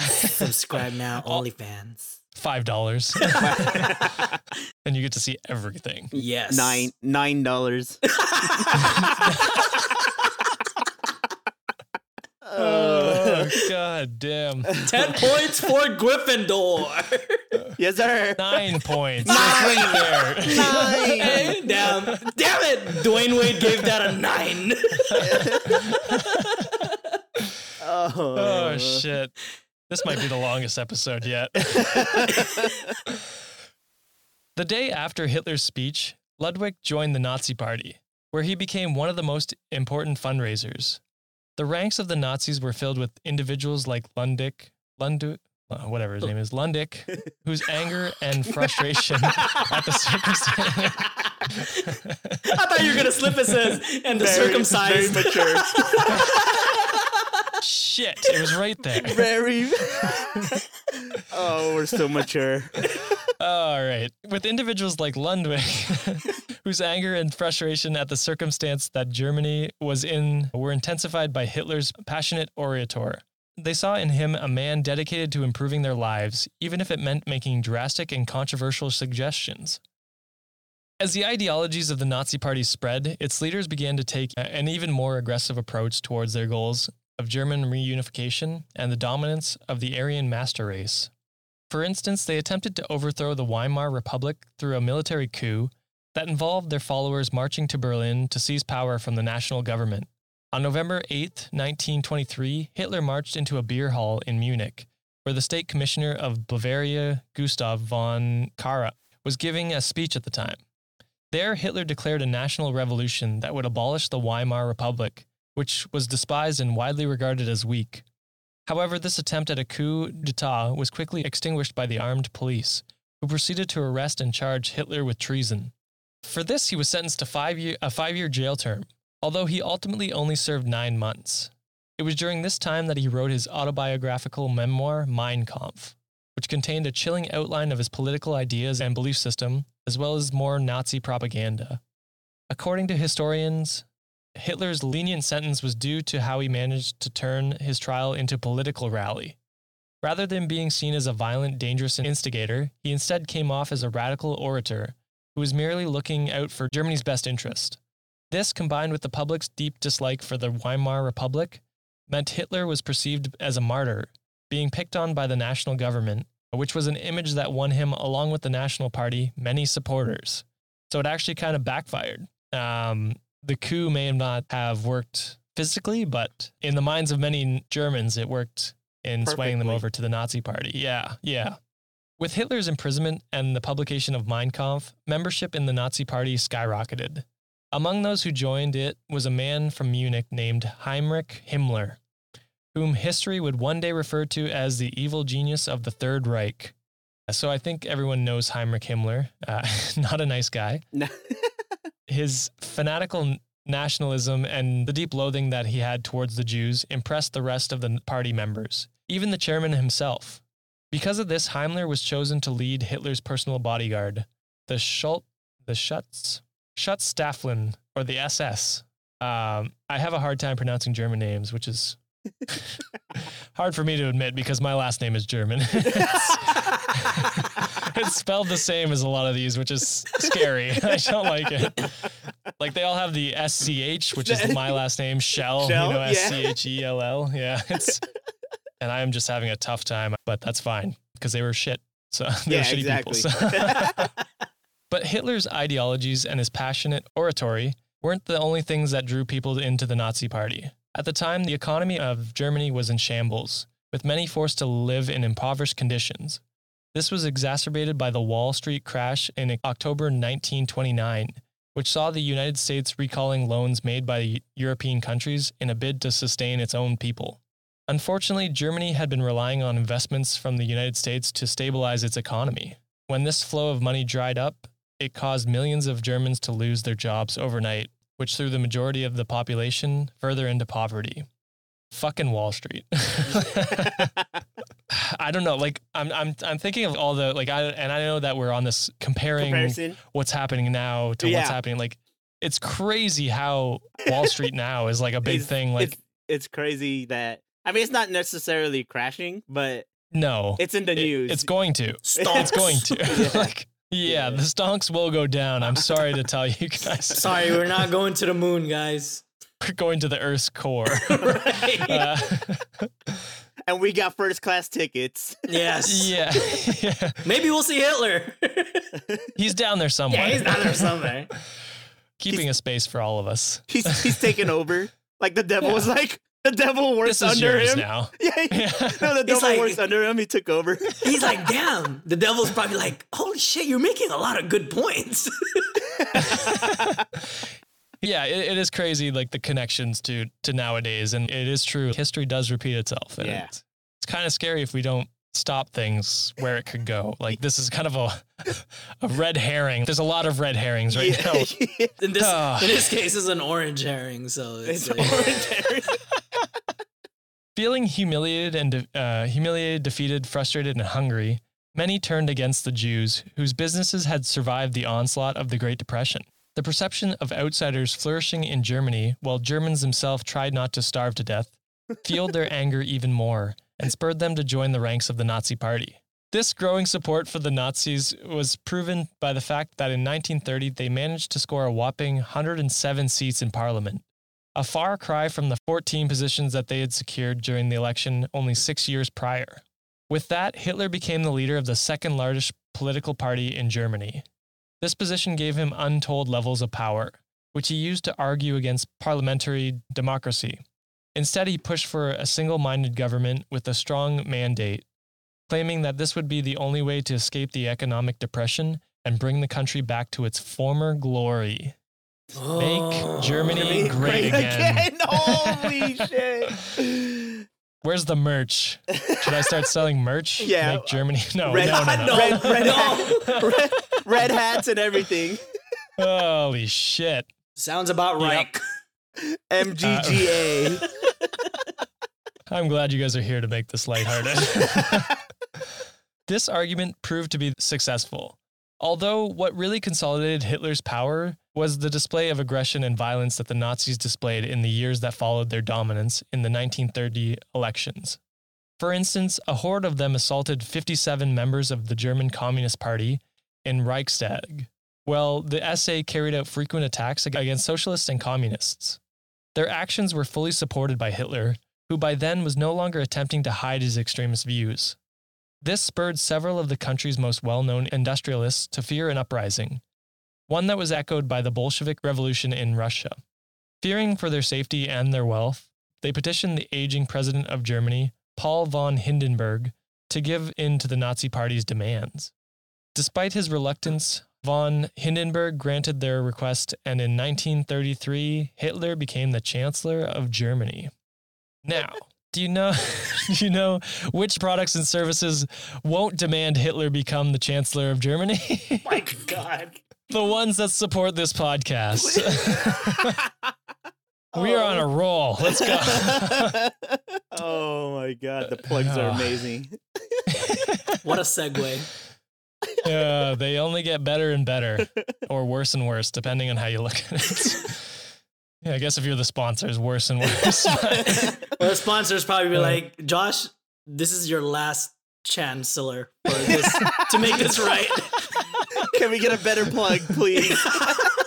Subscribe now, OnlyFans. Five dollars, and you get to see everything. Yes. Nine nine dollars. Oh god damn! Ten points for Gryffindor. yes, sir. Nine points. Nine. Right there. Nine. Hey, damn, damn it! Dwyane Wade gave that a nine. Oh, Oh shit! This might be the longest episode yet. The day after Hitler's speech, Ludwig joined the Nazi Party, where he became one of the most important fundraisers. The ranks of the Nazis were filled with individuals like Lundick, Lundu, uh, whatever his name is, Lundick, whose anger and frustration at the circumstance. I thought you were gonna slip us in and the Very- circumcised. Very mature. Shit, it was right there. very. oh, we're so mature. All right. With individuals like Ludwig, whose anger and frustration at the circumstance that Germany was in were intensified by Hitler's passionate orator. They saw in him a man dedicated to improving their lives, even if it meant making drastic and controversial suggestions. As the ideologies of the Nazi Party spread, its leaders began to take an even more aggressive approach towards their goals of German reunification and the dominance of the Aryan master race. For instance, they attempted to overthrow the Weimar Republic through a military coup that involved their followers marching to Berlin to seize power from the national government. On November 8, 1923, Hitler marched into a beer hall in Munich, where the state commissioner of Bavaria, Gustav von Kahr, was giving a speech at the time. There, Hitler declared a national revolution that would abolish the Weimar Republic, which was despised and widely regarded as weak. However, this attempt at a coup d'etat was quickly extinguished by the armed police, who proceeded to arrest and charge Hitler with treason. For this, he was sentenced to five year, a five year jail term, although he ultimately only served nine months. It was during this time that he wrote his autobiographical memoir, Mein Kampf, which contained a chilling outline of his political ideas and belief system, as well as more Nazi propaganda. According to historians, Hitler's lenient sentence was due to how he managed to turn his trial into a political rally. Rather than being seen as a violent, dangerous instigator, he instead came off as a radical orator who was merely looking out for Germany's best interest. This, combined with the public's deep dislike for the Weimar Republic, meant Hitler was perceived as a martyr, being picked on by the national government, which was an image that won him, along with the National Party, many supporters. So it actually kind of backfired. Um, the coup may not have worked physically, but in the minds of many Germans, it worked in swaying them over to the Nazi party. Yeah, yeah. With Hitler's imprisonment and the publication of Mein Kampf, membership in the Nazi party skyrocketed. Among those who joined it was a man from Munich named Heinrich Himmler, whom history would one day refer to as the evil genius of the Third Reich. So I think everyone knows Heinrich Himmler. Uh, not a nice guy. His fanatical nationalism and the deep loathing that he had towards the Jews impressed the rest of the party members, even the chairman himself. Because of this, Himmler was chosen to lead Hitler's personal bodyguard, the Schult, the Schutz, Schutzstaffeln, or the SS. Um, I have a hard time pronouncing German names, which is hard for me to admit because my last name is German. it's, spelled the same as a lot of these, which is scary. I don't like it. Like they all have the SCH, which is my last name, Shell, Shell, you know. S C H E L L. Yeah. It's and I am just having a tough time, but that's fine because they were shit. So they yeah, were shitty exactly. people. So. But Hitler's ideologies and his passionate oratory weren't the only things that drew people into the Nazi Party. At the time, the economy of Germany was in shambles, with many forced to live in impoverished conditions. This was exacerbated by the Wall Street crash in October 1929, which saw the United States recalling loans made by European countries in a bid to sustain its own people. Unfortunately, Germany had been relying on investments from the United States to stabilize its economy. When this flow of money dried up, it caused millions of Germans to lose their jobs overnight, which threw the majority of the population further into poverty. Fucking Wall Street. I don't know. Like I'm, I'm, I'm thinking of all the like. I and I know that we're on this comparing Comparison. what's happening now to Yeah. what's happening. Like it's crazy how Wall Street now is like a big It's- thing. Like it's, it's crazy that I mean it's not necessarily crashing, but no, it's in the it- news. it's going to. Stonks. It's going to. Yeah. like yeah, Yeah. the stonks will go down. I'm sorry to tell you guys. Sorry, we're not going to the moon, guys. We're going to the Earth's core. right? Uh, and we got first class tickets. yes. yeah, yeah. Maybe we'll see Hitler. He's down there somewhere. yeah, he's down there somewhere. Keeping a space for all of us. He's he's taking over. Like the devil was like the devil works This is under yours him. now. Yeah, Yeah. no, the devil like- works under him. He took over. He's like, damn. The devil's probably like, holy shit, you're making a lot of good points. Yeah, it, it is crazy, like the connections to to nowadays, and it is true. History does repeat itself, and Yeah. it's, it's kind of scary if we don't stop things where it could go. Like this is kind of a a red herring. There's a lot of red herrings right now. In this Ah. in this case, is an orange herring. So it's, It's uh, orange herring. Feeling humiliated and uh, humiliated, defeated, frustrated, and hungry, many turned against the Jews, whose businesses had survived the onslaught of the Great Depression. The perception of outsiders flourishing in Germany, while Germans themselves tried not to starve to death, fueled their anger even more and spurred them to join the ranks of the Nazi Party. This growing support for the Nazis was proven by the fact that in 1930 they managed to score a whopping 107 seats in parliament, a far cry from the 14 positions that they had secured during the election only six years prior. With that, Hitler became the leader of the second largest political party in Germany. This position gave him untold levels of power, which he used to argue against parliamentary democracy. Instead, he pushed for a single minded government with a strong mandate, claiming that this would be the only way to escape the economic depression and bring the country back to its former glory. oh. Germany great again. Holy shit. Where's the merch? Should I start selling merch? Yeah. Make Germany. No, Red- no, no, no. Red, red, No. red, red hats and everything. Holy shit. Sounds about right. MGGA. I'm glad you guys are here to make this lighthearted. this argument proved to be successful. Although what really consolidated Hitler's power was the display of aggression and violence that the Nazis displayed in the years that followed their dominance in the 1930 elections. For instance, a horde of them assaulted 57 members of the German Communist Party in Reichstag, Well, the SA carried out frequent attacks against socialists and communists. Their actions were fully supported by Hitler, who by then was no longer attempting to hide his extremist views. This spurred several of the country's most well known industrialists to fear an uprising, one that was echoed by the Bolshevik Revolution in Russia. Fearing for their safety and their wealth, they petitioned the aging president of Germany, Paul von Hindenburg, to give in to the Nazi Party's demands. Despite his reluctance, von Hindenburg granted their request, and in 1933, Hitler became the Chancellor of Germany. Now, do you know do you know which products and services won't demand Hitler become the Chancellor of Germany? Oh my God. the ones that support this podcast. we are on a oh. roll. Let's go. oh my God. The plugs are amazing. What a segue. Yeah, they only get better and better, or worse and worse, depending on how you look at it. Yeah, I guess if you're the sponsors, worse and worse. Well, the sponsors probably be Uh. like, Josh, this is your last chancellor for this to make this right. Can we get a better plug, please?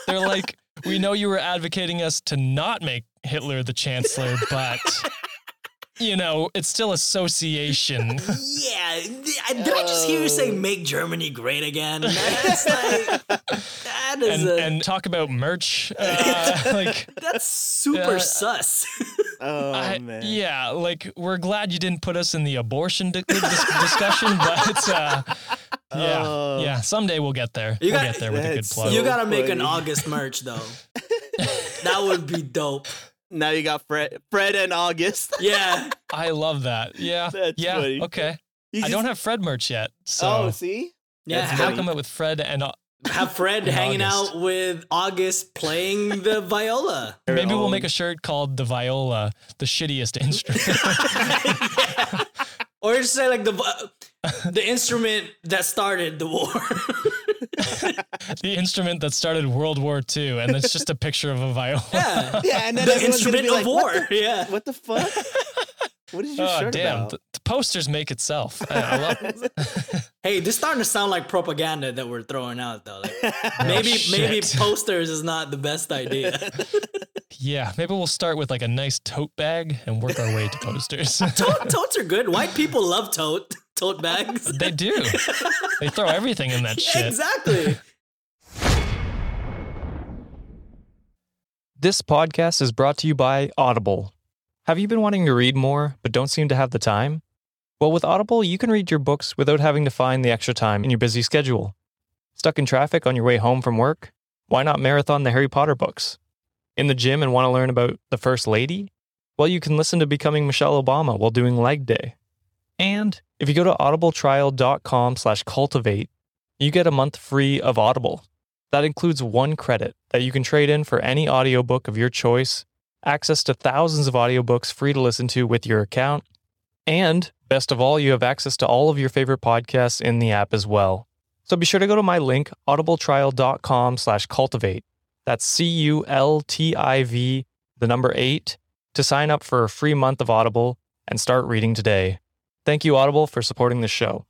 They're like, we know you were advocating us to not make Hitler the chancellor, but you know, it's still association. Yeah, did I just hear you say Oh. "make Germany great again"? That's like that is And, a, and talk about merch. Uh, like, that's super Uh, sus. Oh I- man. yeah, like we're glad you didn't put us in the abortion di- dis- discussion, but uh, yeah, Oh. yeah, someday we'll get there. You we'll got, get there with a good plug. So you gotta make an. August merch though. that would be dope. Now you got Fred, Fred and August. Yeah, I love that. Yeah, That's yeah, funny. okay. You I just- don't have Fred merch yet, so Oh, see. yeah. That's how Have, funny. come it with Fred and have Fred In hanging August. out with August playing the viola. maybe we'll make a shirt called the viola, the shittiest instrument. Or just say like the vi- the instrument that started the war. the instrument that started World War II, and it's just a picture of a viola. yeah, Yeah, and then the everyone's gonna instrument be of like, war. What the, yeah. what the fuck? What is your Oh shirt damn! about? The, the posters make itself. I, I love it. Hey, this starting to sound like propaganda that we're throwing out though. Like, maybe shit. maybe posters is not the best idea. Yeah, maybe we'll start with like a nice tote bag and work our way to posters. Tote, totes are good. White people love tote tote bags. they do. They throw everything in that shit. Exactly. This podcast is brought to you by Audible. Have you been wanting to read more but don't seem to have the time? Well, with Audible, you can read your books without having to find the extra time in your busy schedule. Stuck in traffic on your way home from work? Why not marathon the Harry Potter books? In the gym and want to learn about the First Lady? Well, you can listen to Becoming Michelle Obama while doing leg day. And if you go to audibletrial.com slash cultivate, you get a month free of Audible. That includes one credit that you can trade in for any audiobook of your choice, access to thousands of audiobooks free to listen to with your account, and best of all, you have access to all of your favorite podcasts in the app as well. So be sure to go to my link, audibletrial.com slash cultivate. That's C-U-L-T-I-V, the number eight, to sign up for a free month of Audible and start reading today. Thank you, Audible, for supporting this show.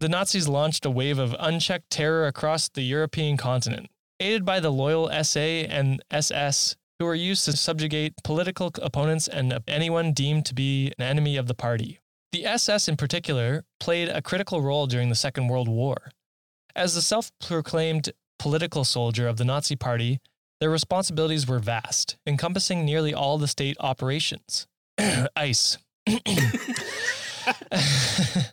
The Nazis launched a wave of unchecked terror across the European continent, aided by the loyal SA and SS, who were used to subjugate political opponents and anyone deemed to be an enemy of the party. The SS, in particular, played a critical role during the Second World War. As the self proclaimed political soldier of the Nazi Party, their responsibilities were vast, encompassing nearly all the state operations. ICE.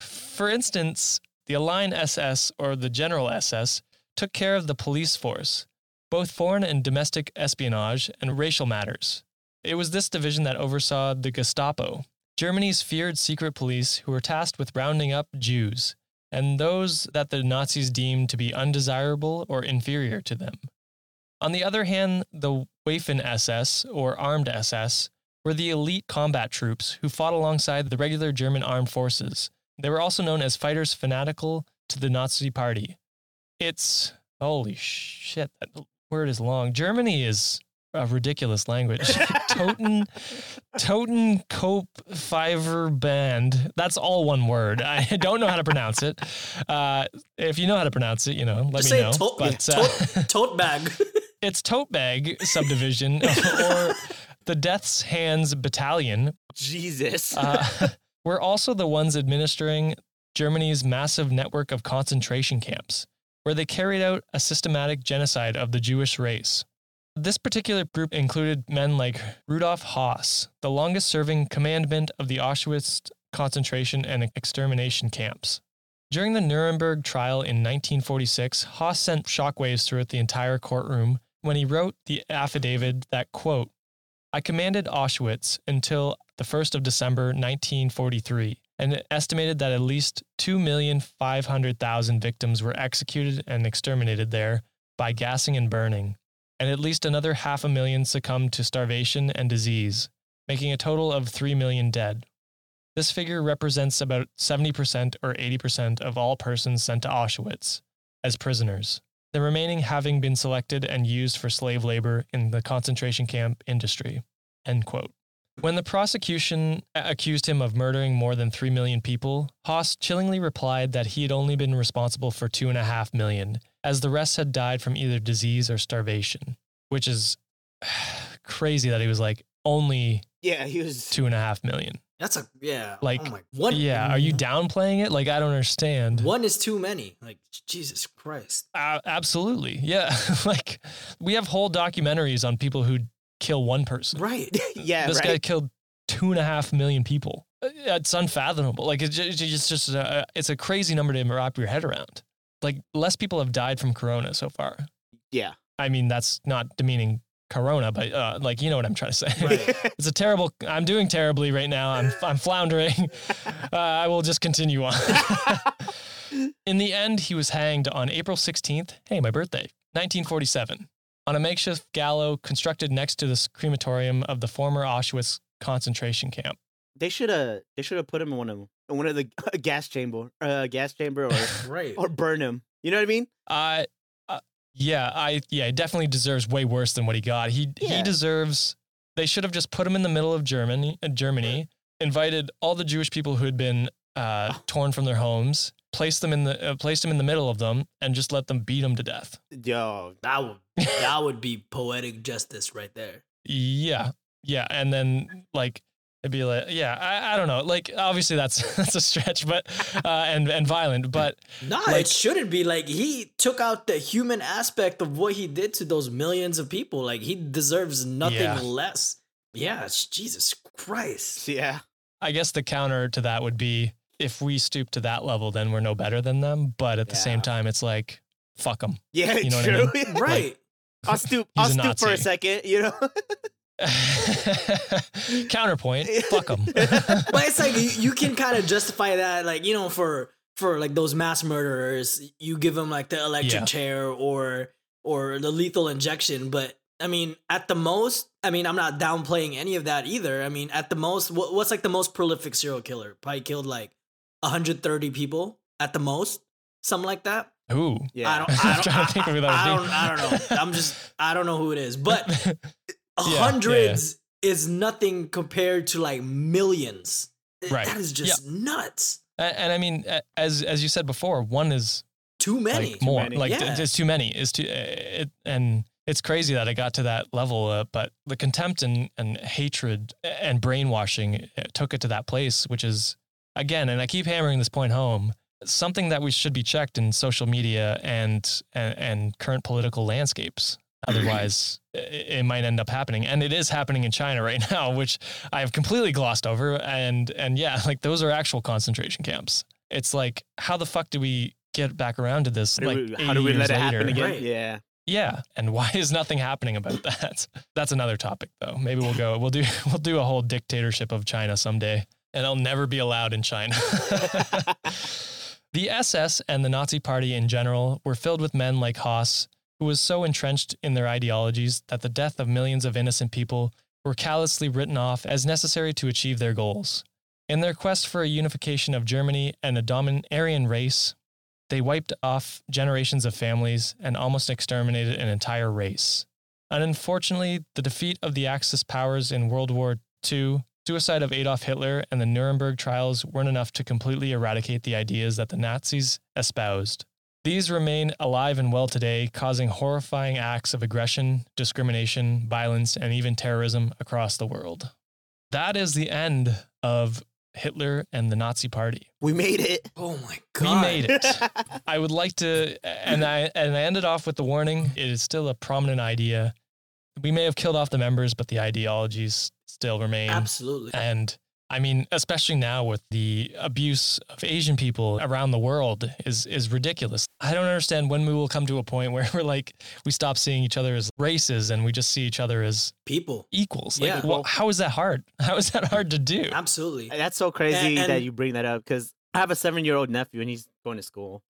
For instance, the Align SS or the General SS took care of the police force, both foreign and domestic espionage and racial matters. It was this division that oversaw the Gestapo, Germany's feared secret police who were tasked with rounding up Jews and those that the Nazis deemed to be undesirable or inferior to them. On the other hand, the Waffen SS or Armed SS were the elite combat troops who fought alongside the regular German armed forces. They were also known as fighters fanatical to the Nazi party. It's holy shit, that word is long. Germany is a ridiculous language. Toten, Toten Cope Fiver Band. That's all one word. I don't know how to pronounce it. Uh, if you know how to pronounce it, you know, let Just me say know. tote, but uh, tote, tote bag. It's Tote Bag Subdivision or the Death's Hands Battalion. Jesus. Uh, we're also the ones administering Germany's massive network of concentration camps, where they carried out a systematic genocide of the Jewish race. This particular group included men like Rudolf Haas, the longest serving commandant of the Auschwitz concentration and extermination camps. During the Nuremberg trial in 1946, Haas sent shockwaves throughout the entire courtroom when he wrote the affidavit that, quote, I commanded Auschwitz until the 1st of December 1943, and estimated that at least 2,500,000 victims were executed and exterminated there by gassing and burning, and at least another half a million succumbed to starvation and disease, making a total of 3 million dead. This figure represents about 70% or 80% of all persons sent to Auschwitz as prisoners, the remaining having been selected and used for slave labor in the concentration camp industry. End quote. When the prosecution accused him of murdering more than 3 million people, Haas chillingly replied that he had only been responsible for 2.5 million, as the rest had died from either disease or starvation, which is crazy that he was like, only yeah, he was. 2.5 million. That's a yeah. Like, oh my, one. Yeah, are you downplaying it? Like, I don't understand. One is too many. Like Jesus Christ. Uh, absolutely. Yeah. like, we have whole documentaries on people who kill one person. Right. Yeah, this guy killed two and a half million people. Uh, It's unfathomable. Like it's just, it's just a, it's a crazy number to wrap your head around. Like less people have died from corona so far. yeah. I mean, that's not demeaning corona, but uh, like you know what I'm trying to say. Right. it's a terrible. I'm doing terribly right now. I'm I'm floundering. Uh, I will just continue on. In the end, he was hanged on April 16th. Hey, my birthday, 1947, on a makeshift gallows constructed next to the crematorium of the former Auschwitz concentration camp. They should have. They should have put him in one of in one of the a gas chamber, uh, gas chamber, or right. or burn him. You know what I mean? Uh, yeah, I yeah, he definitely deserves way worse than what he got. He he deserves. They should have just put him in the middle of Germany. Uh, Germany invited all the Jewish people who had been uh, torn from their homes, placed them in the uh, placed him in the middle of them, and just let them beat him to death. Yo, That would that would be poetic justice right there. Yeah, yeah, and then like it'd be like yeah, I, I don't know. Like obviously that's that's a stretch, but uh, and and violent, but Nah, Like- it shouldn't be like he took out the human aspect of what he did to those millions of people. Like he deserves nothing Yeah. less. Yeah, it's Jesus Christ. yeah. I guess the counter to that would be if we stoop to that level, then we're no better than them. But at the same time, it's like fuck them. Yeah, You know what I true. Right. I'll stoop. I'll a stoop for a second. You know. Counterpoint, fuck them. but it's like you, you can kind of justify that, like you know, for for like those mass murderers, you give them like the electric Yeah. chair or or the lethal injection. But I mean, at the most, I mean, I'm not downplaying any of that either. I mean, at the most, what, what's like the most prolific serial killer? Probably killed like 130 people at the most, something like that. Ooh. Yeah. I don't. I don't. trying to think of who that I, I don't. I don't know. I'm just. I don't know who it is, but yeah, hundreds is nothing compared to like millions. Right. That is just nuts. and, and I mean, as as you said before, one is Too many. like more. many. Like Yeah. th- it's too many. Is too. uh, It, and it's crazy that it got to that level. Uh, but the contempt and and hatred and brainwashing uh, took it to that place, which is again, and I keep hammering this point home. Something that we should be checked in social media and and, and current political landscapes. Mm-hmm. Otherwise, it might end up happening, and it is happening in China right now, which I have completely glossed over. And and yeah, like those are actual concentration camps. It's like, how the fuck do we get back around to this? How do like, we, how do we years let it later? happen again? Right. Yeah. Yeah, and why is nothing happening about that? That's another topic, though. Maybe we'll go. We'll do. We'll do a whole dictatorship of China someday, and I'll never be allowed in China. the SS and the Nazi Party in general were filled with men like Haas, who was so entrenched in their ideologies that the death of millions of innocent people were callously written off as necessary to achieve their goals. In their quest for a unification of Germany and a dominant Aryan race, they wiped off generations of families and almost exterminated an entire race. And unfortunately, the defeat of the Axis powers in World War II, suicide of Adolf Hitler, and the Nuremberg trials weren't enough to completely eradicate the ideas that the Nazis espoused. These remain alive and well today, causing horrifying acts of aggression, discrimination, violence, and even terrorism across the world. That is the end of Hitler and the Nazi Party. We made it. Oh my god. We made it. I would like to, and I and I ended off with the warning. It is still a prominent idea. We may have killed off the members, but the ideologies still remain. Absolutely. And I mean, especially now with the abuse of Asian people around the world is is ridiculous. I don't understand when we will come to a point where we're like we stop seeing each other as races and we just see each other as People. equals. Like, Yeah. wha- how is that hard? How is that hard to do? Absolutely. That's so crazy And- that you bring that up because I have a seven year old nephew and he's going to school.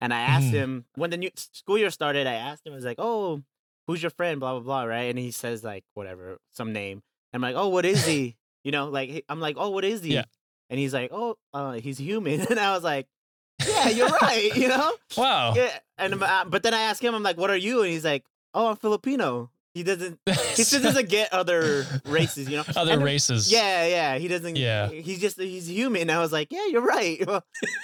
And I asked Mhm. him when the new school year started, I asked him, I was like, Oh, who's your friend? Blah, blah, blah. Right. And he says, like, whatever, some name. I'm like, Oh, what is he? you know, like, I'm like, Oh, what is he? Yeah. And he's like, Oh, uh, he's human. And I was like, Yeah, you're right. You know? Wow. Yeah. And, uh, but then I asked him, I'm like, What are you? And he's like, Oh, I'm Filipino. He doesn't, he still doesn't get other races, you know? Other And- races. Yeah, yeah. He doesn't. Yeah. He's just he's human. I was like, yeah, you're right.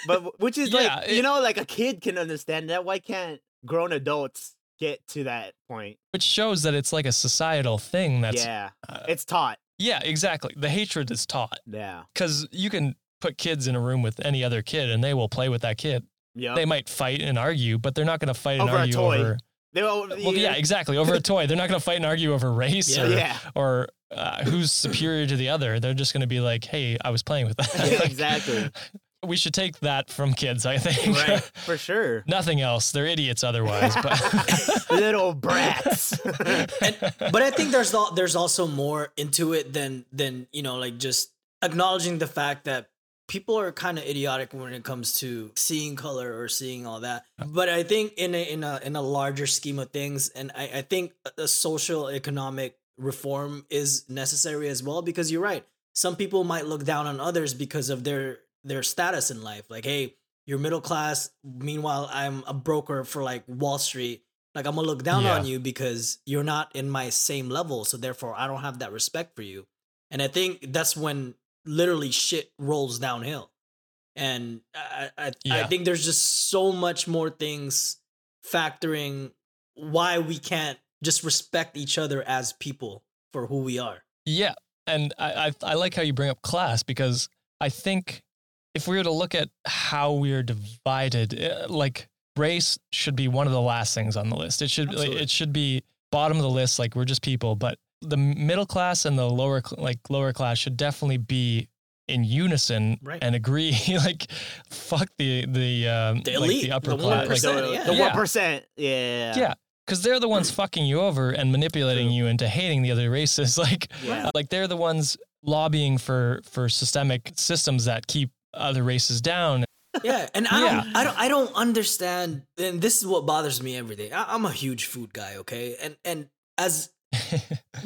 but which is Yeah, like, you know, like a kid can understand that. Why can't grown adults get to that point? Which shows that it's like a societal thing that's yeah, uh, it's taught. Yeah, exactly. The hatred is taught Yeah. because you can put kids in a room with any other kid and they will play with that kid. Yeah. They might fight and argue, but they're not going to fight and Over a argue toy. over. They all, Well, yeah, exactly. Over a toy. They're not going to fight and argue over race Yeah. or, yeah. or uh, who's superior to the other. They're just going to be like, hey, I was playing with that. Yeah, Like, exactly. We should take that from kids, I think. Right. For sure. Nothing else. They're idiots otherwise. But Little brats. but I think there's al- there's also more into it than than you know like just acknowledging the fact that people are kind of idiotic when it comes to seeing color or seeing all that. But I think in a in a in a larger scheme of things, and I, I think a social economic reform is necessary as well because you're right. Some people might look down on others because of their their status in life. Like, hey, you're middle class. Meanwhile, I'm a broker for like Wall Street. Like, I'm gonna look down Yeah. on you because you're not in my same level. So therefore, I don't have that respect for you. And I think that's when literally shit rolls downhill. And I, I, I think there's just so much more things factoring why we can't just respect each other as people for who we are. Yeah, and I, I I like how you bring up class because I think if we were to look at how we're divided, uh, like race should be one of the last things on the list. It should like, Absolutely. it should be bottom of the list. Like we're just people, but the middle class and the lower like lower class should definitely be in unison Right. and agree. like fuck the the um, The like elite, the upper the class. Like, 1%. the yeah. the one percent. Yeah. yeah, because they're the ones fucking you over and manipulating True. you into hating the other races. Like Yeah. like they're the ones lobbying for for systemic systems that keep Uh, other races down. Yeah, and I Yeah. don't, I don't, I don't understand. And this is what bothers me every day. I, I'm a huge food guy, okay, and and as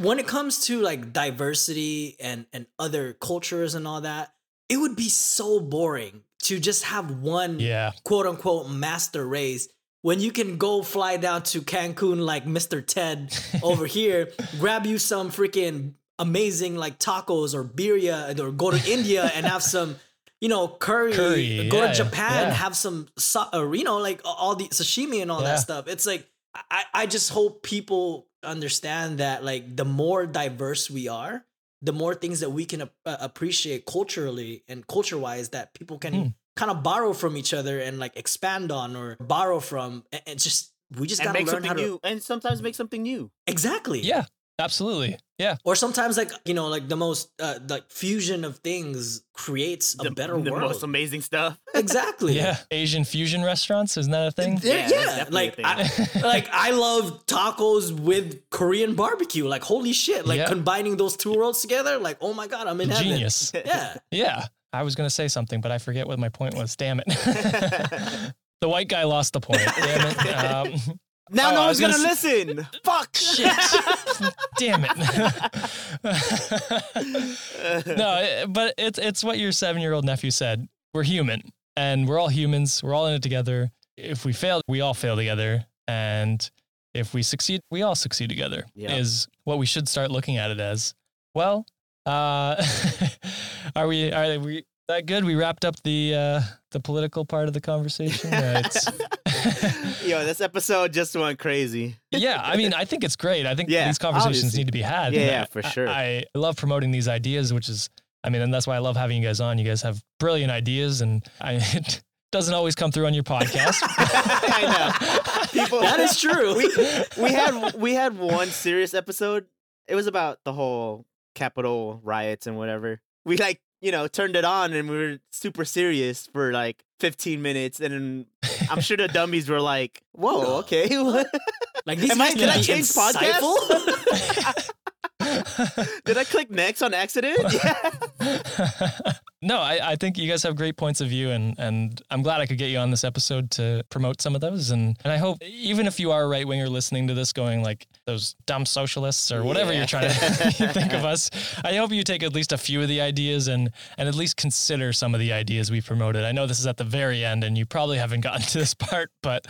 when it comes to like diversity and and other cultures and all that, it would be so boring to just have one yeah, quote unquote master race when you can go fly down to Cancun like Mr. Ted over here, grab you some freaking amazing like tacos or birria, or go to India and have some, you know, curry. Curry, go yeah, to Japan, yeah. have some, sa- you know, like all the sashimi and all Yeah. that stuff. It's like I, I just hope people understand that like the more diverse we are, the more things that we can uh, appreciate culturally and culture wise that people can Hmm. kind of borrow from each other and like expand on or borrow from and, and just we just And gotta learn how to new, and sometimes make something new. exactly yeah, absolutely, yeah. or sometimes like you know like the most uh, like fusion of things creates a the, better the world most amazing stuff. exactly Yeah, Asian fusion restaurants isn't that a thing? Yeah, Yeah, that's yeah. definitely like a I, like I love tacos with Korean barbecue. Like holy shit! Like Yeah. combining those two worlds together. Like oh my god, I'm in heaven. Genius. Yeah, Yeah, I was gonna say something, but I forget what my point was. Damn it. the white guy lost the point. Damn it. Um, Now Oh, no one's gonna, gonna listen. Fuck. Shit. Damn it. no, but it's it's what your seven year old nephew said. We're human, and we're all humans. We're all in it together. If we fail, we all fail together. And if we succeed, we all succeed together. Yeah. Is what we should start looking at it as. Well, uh, are we? Are we that good? We wrapped up the uh, the political part of the conversation. It's- Yo, this episode just went crazy. yeah, I mean, I think it's great. I think Yeah, these conversations obviously. need to be had. Yeah, yeah, I- for sure. I, I love promoting these ideas, which is, I mean, and that's why I love having you guys on. You guys have brilliant ideas, and I, it doesn't always come through on your podcast. I know. People, That is true. we we had we had one serious episode. It was about the whole Capitol riots and whatever. We like you know turned it on and we were super serious for like 15 minutes, and I'm sure the dummies were like, "Whoa, okay." like these Am I- did I change insightful. Did I click next on accident? Yeah. no, I, I think you guys have great points of view, and, and I'm glad I could get you on this episode to promote some of those. And, and I hope, even if you are a right winger listening to this, going like those dumb socialists or whatever Yeah. you're trying to think of us, I hope you take at least a few of the ideas and, and at least consider some of the ideas we promoted. I know this is at the very end, and you probably haven't gotten to this part, but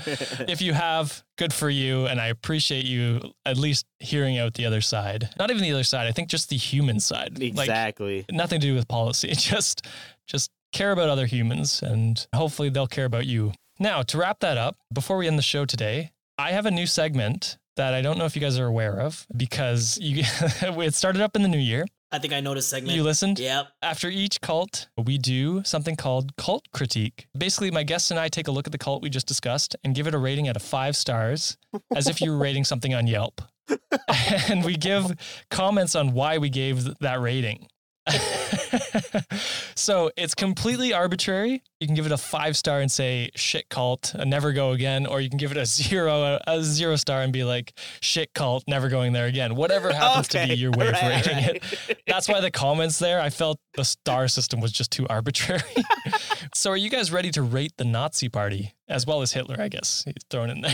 if you have, good for you. And I appreciate you at least hearing out the other side. Not even the other side, I think just the human side. Like, exactly. nothing to do with policy. Just just care about other humans and hopefully they'll care about you. Now, to wrap that up, before we end the show today, I have a new segment that I don't know if you guys are aware of because you it started up in the new year. I think I noticed segment. You listened? Yep. After each cult, we do something called cult critique. Basically, my guests and I take a look at the cult we just discussed and give it a rating out of five stars, as if you were rating something on Yelp. and we give comments on why we gave that rating. so it's completely arbitrary. You can give it a five star and say shit cult, and never go again, or you can give it a zero, a, a zero star and be like shit cult, never going there again. Whatever happens to be your way of Right, rating right. it. That's why the comments there, I felt the star system was just too arbitrary. so are you guys ready to rate the Nazi party as well as Hitler, I guess? He's thrown in there.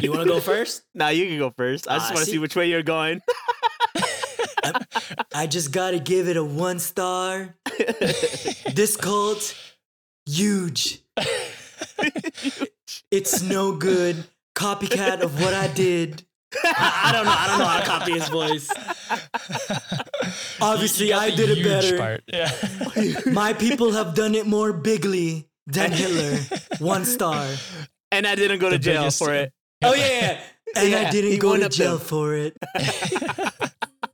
You want to go first? Now you can go first. I just Ah, want to see- see which way you're going. I just gotta give it a one star. this cult, huge. it's no good. Copycat of what I did. I, I don't know. I don't know how to copy his voice. Obviously, You got I did it better. Part. Yeah. My people have done it more bigly than Hitler. One star. and I didn't go to jail for it. Oh yeah, yeah. and Yeah, I didn't go to jail them. for it.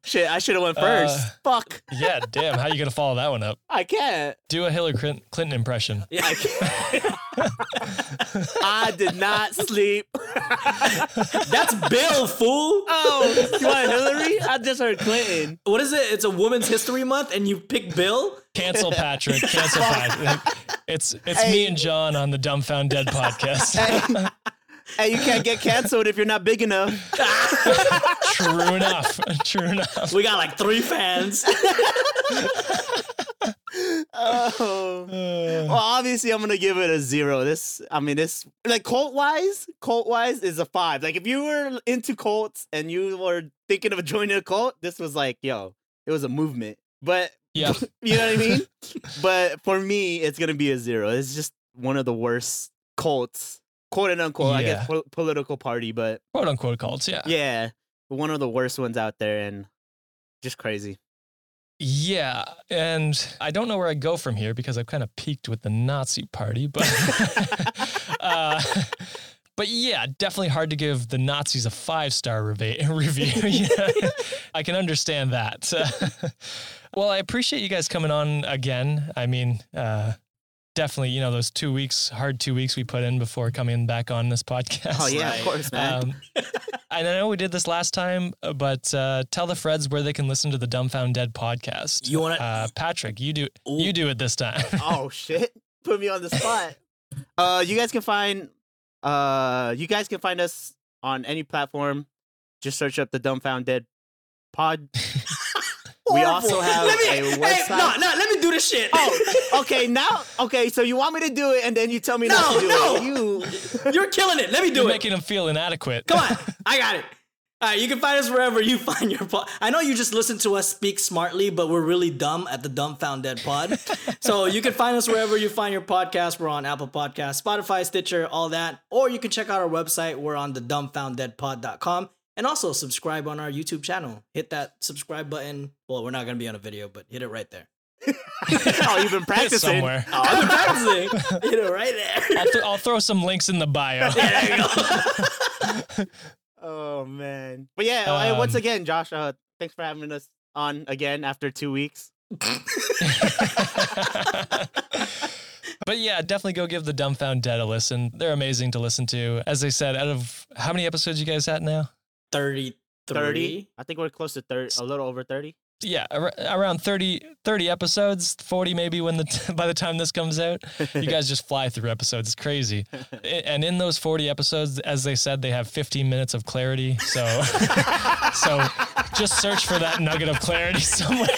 Shit, I should have went Uh, first. Fuck, yeah, damn. How you going to follow that one up? I can't. Do a Hillary Clinton impression. Yeah, I can't. I did not sleep. That's Bill, fool. Oh, you want Hillary? I just heard Clinton. What is it? It's a Women's History Month, and you pick Bill. Cancel Patrick. Cancel Patrick. It's it's Hey. me and John on the Dumbfound Dead podcast. Hey, hey, you can't get canceled if you're not big enough. True enough. True enough. We got like three fans. Oh. Well, obviously, I'm gonna give it a zero. This, I mean, this like cult wise, cult wise is a five. Like if you were into cults and you were thinking of joining a cult, this was like, yo, it was a movement. But Yeah. you know what I mean? but for me, it's gonna be a zero. It's just one of the worst cults, quote and unquote. I guess po- political party, but Quote unquote cults. Yeah. yeah, one of the worst ones out there, and just crazy. Yeah, and I don't know where I go from here because I've kind of peaked with the Nazi party, but uh, but yeah, definitely hard to give the Nazis a five star reva- review. Yeah, I can understand that. well, I appreciate you guys coming on again. I mean, uh, definitely, you know, those two weeks, hard two weeks we put in before coming back on this podcast. Oh yeah, Right. of course, man. Um, and I know we did this last time, uh, but uh, tell the Freds where they can listen to the Dumbfound Dead podcast. You wanna- uh, Patrick? You do. Ooh. You do it this time. oh shit put me on the spot uh you guys can find uh you guys can find us on any platform just search up the dumbfound dead pod we also have Let me, a Hey, no, no, let me do this shit. oh okay now okay so you want me to do it and then you tell me No, not to do no. it you You're killing it. Let me do You're it. making them feel inadequate. Come on, I got it. All right, you can find us wherever you find your pod. I know you just listen to us speak smartly, but we're really dumb at the Dumb Found Dead Pod. so you can find us wherever you find your podcast. We're on Apple Podcasts, Spotify, Stitcher, all that. Or you can check out our website. We're on the dumbfounddeadpod.com. And also subscribe on our YouTube channel. Hit that subscribe button. Well, we're not going to be on a video, but hit it right there. oh, you've been practicing. somewhere. Oh, I'm practicing. hit it right there. I'll, th- I'll throw some links in the bio. there you go. Oh man. But yeah, uh, once Um, again, Josh, uh, thanks for having us on again after two weeks. but yeah, definitely go give the Dumbfound Dead a listen. They're amazing to listen to. As I said, out of how many episodes you guys at now? 33. 30. I think we're close to 30, a little over 30. Yeah, ar- around 30, 30 episodes, 40 maybe when the by the time this comes out. You guys just fly through episodes. It's crazy. I- And in those 40 episodes, as they said, they have 15 minutes of clarity. So so just search for that nugget of clarity somewhere.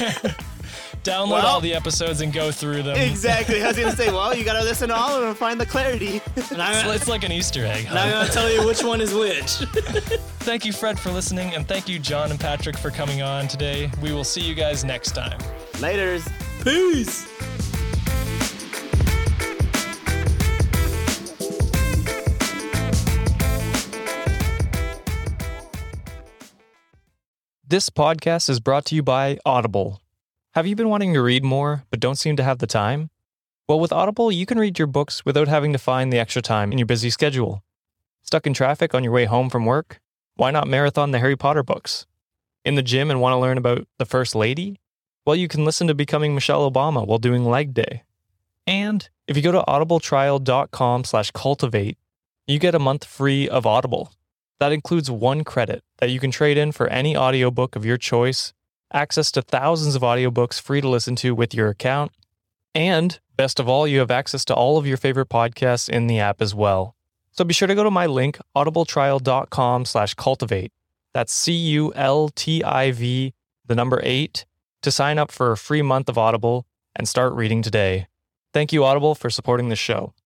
Download Well- all the episodes and go through them. exactly. I was going to say, well, you got to listen to all of them and find the clarity. And I'm, It's, it's like an Easter egg. and I'm huh? going to tell you which one is which. Thank you, Fred, for listening, and thank you, John and Patrick, for coming on today. We will see you guys next time. Laters. Peace. This podcast is brought to you by Audible. Have you been wanting to read more but don't seem to have the time? Well, with Audible, you can read your books without having to find the extra time in your busy schedule. Stuck in traffic on your way home from work? Why not marathon the Harry Potter books? In the gym and want to learn about the First Lady? Well, you can listen to Becoming Michelle Obama while doing leg day. And if you go to audibletrial.com slash cultivate, you get a month free of Audible. That includes one credit that you can trade in for any audiobook of your choice, access to thousands of audiobooks free to listen to with your account, and best of all, you have access to all of your favorite podcasts in the app as well. So be sure to go to my link, audibletrial.com slash cultivate. That's C-U-L-T-I-V, the number eight, to sign up for a free month of Audible and start reading today. Thank you, Audible, for supporting the show.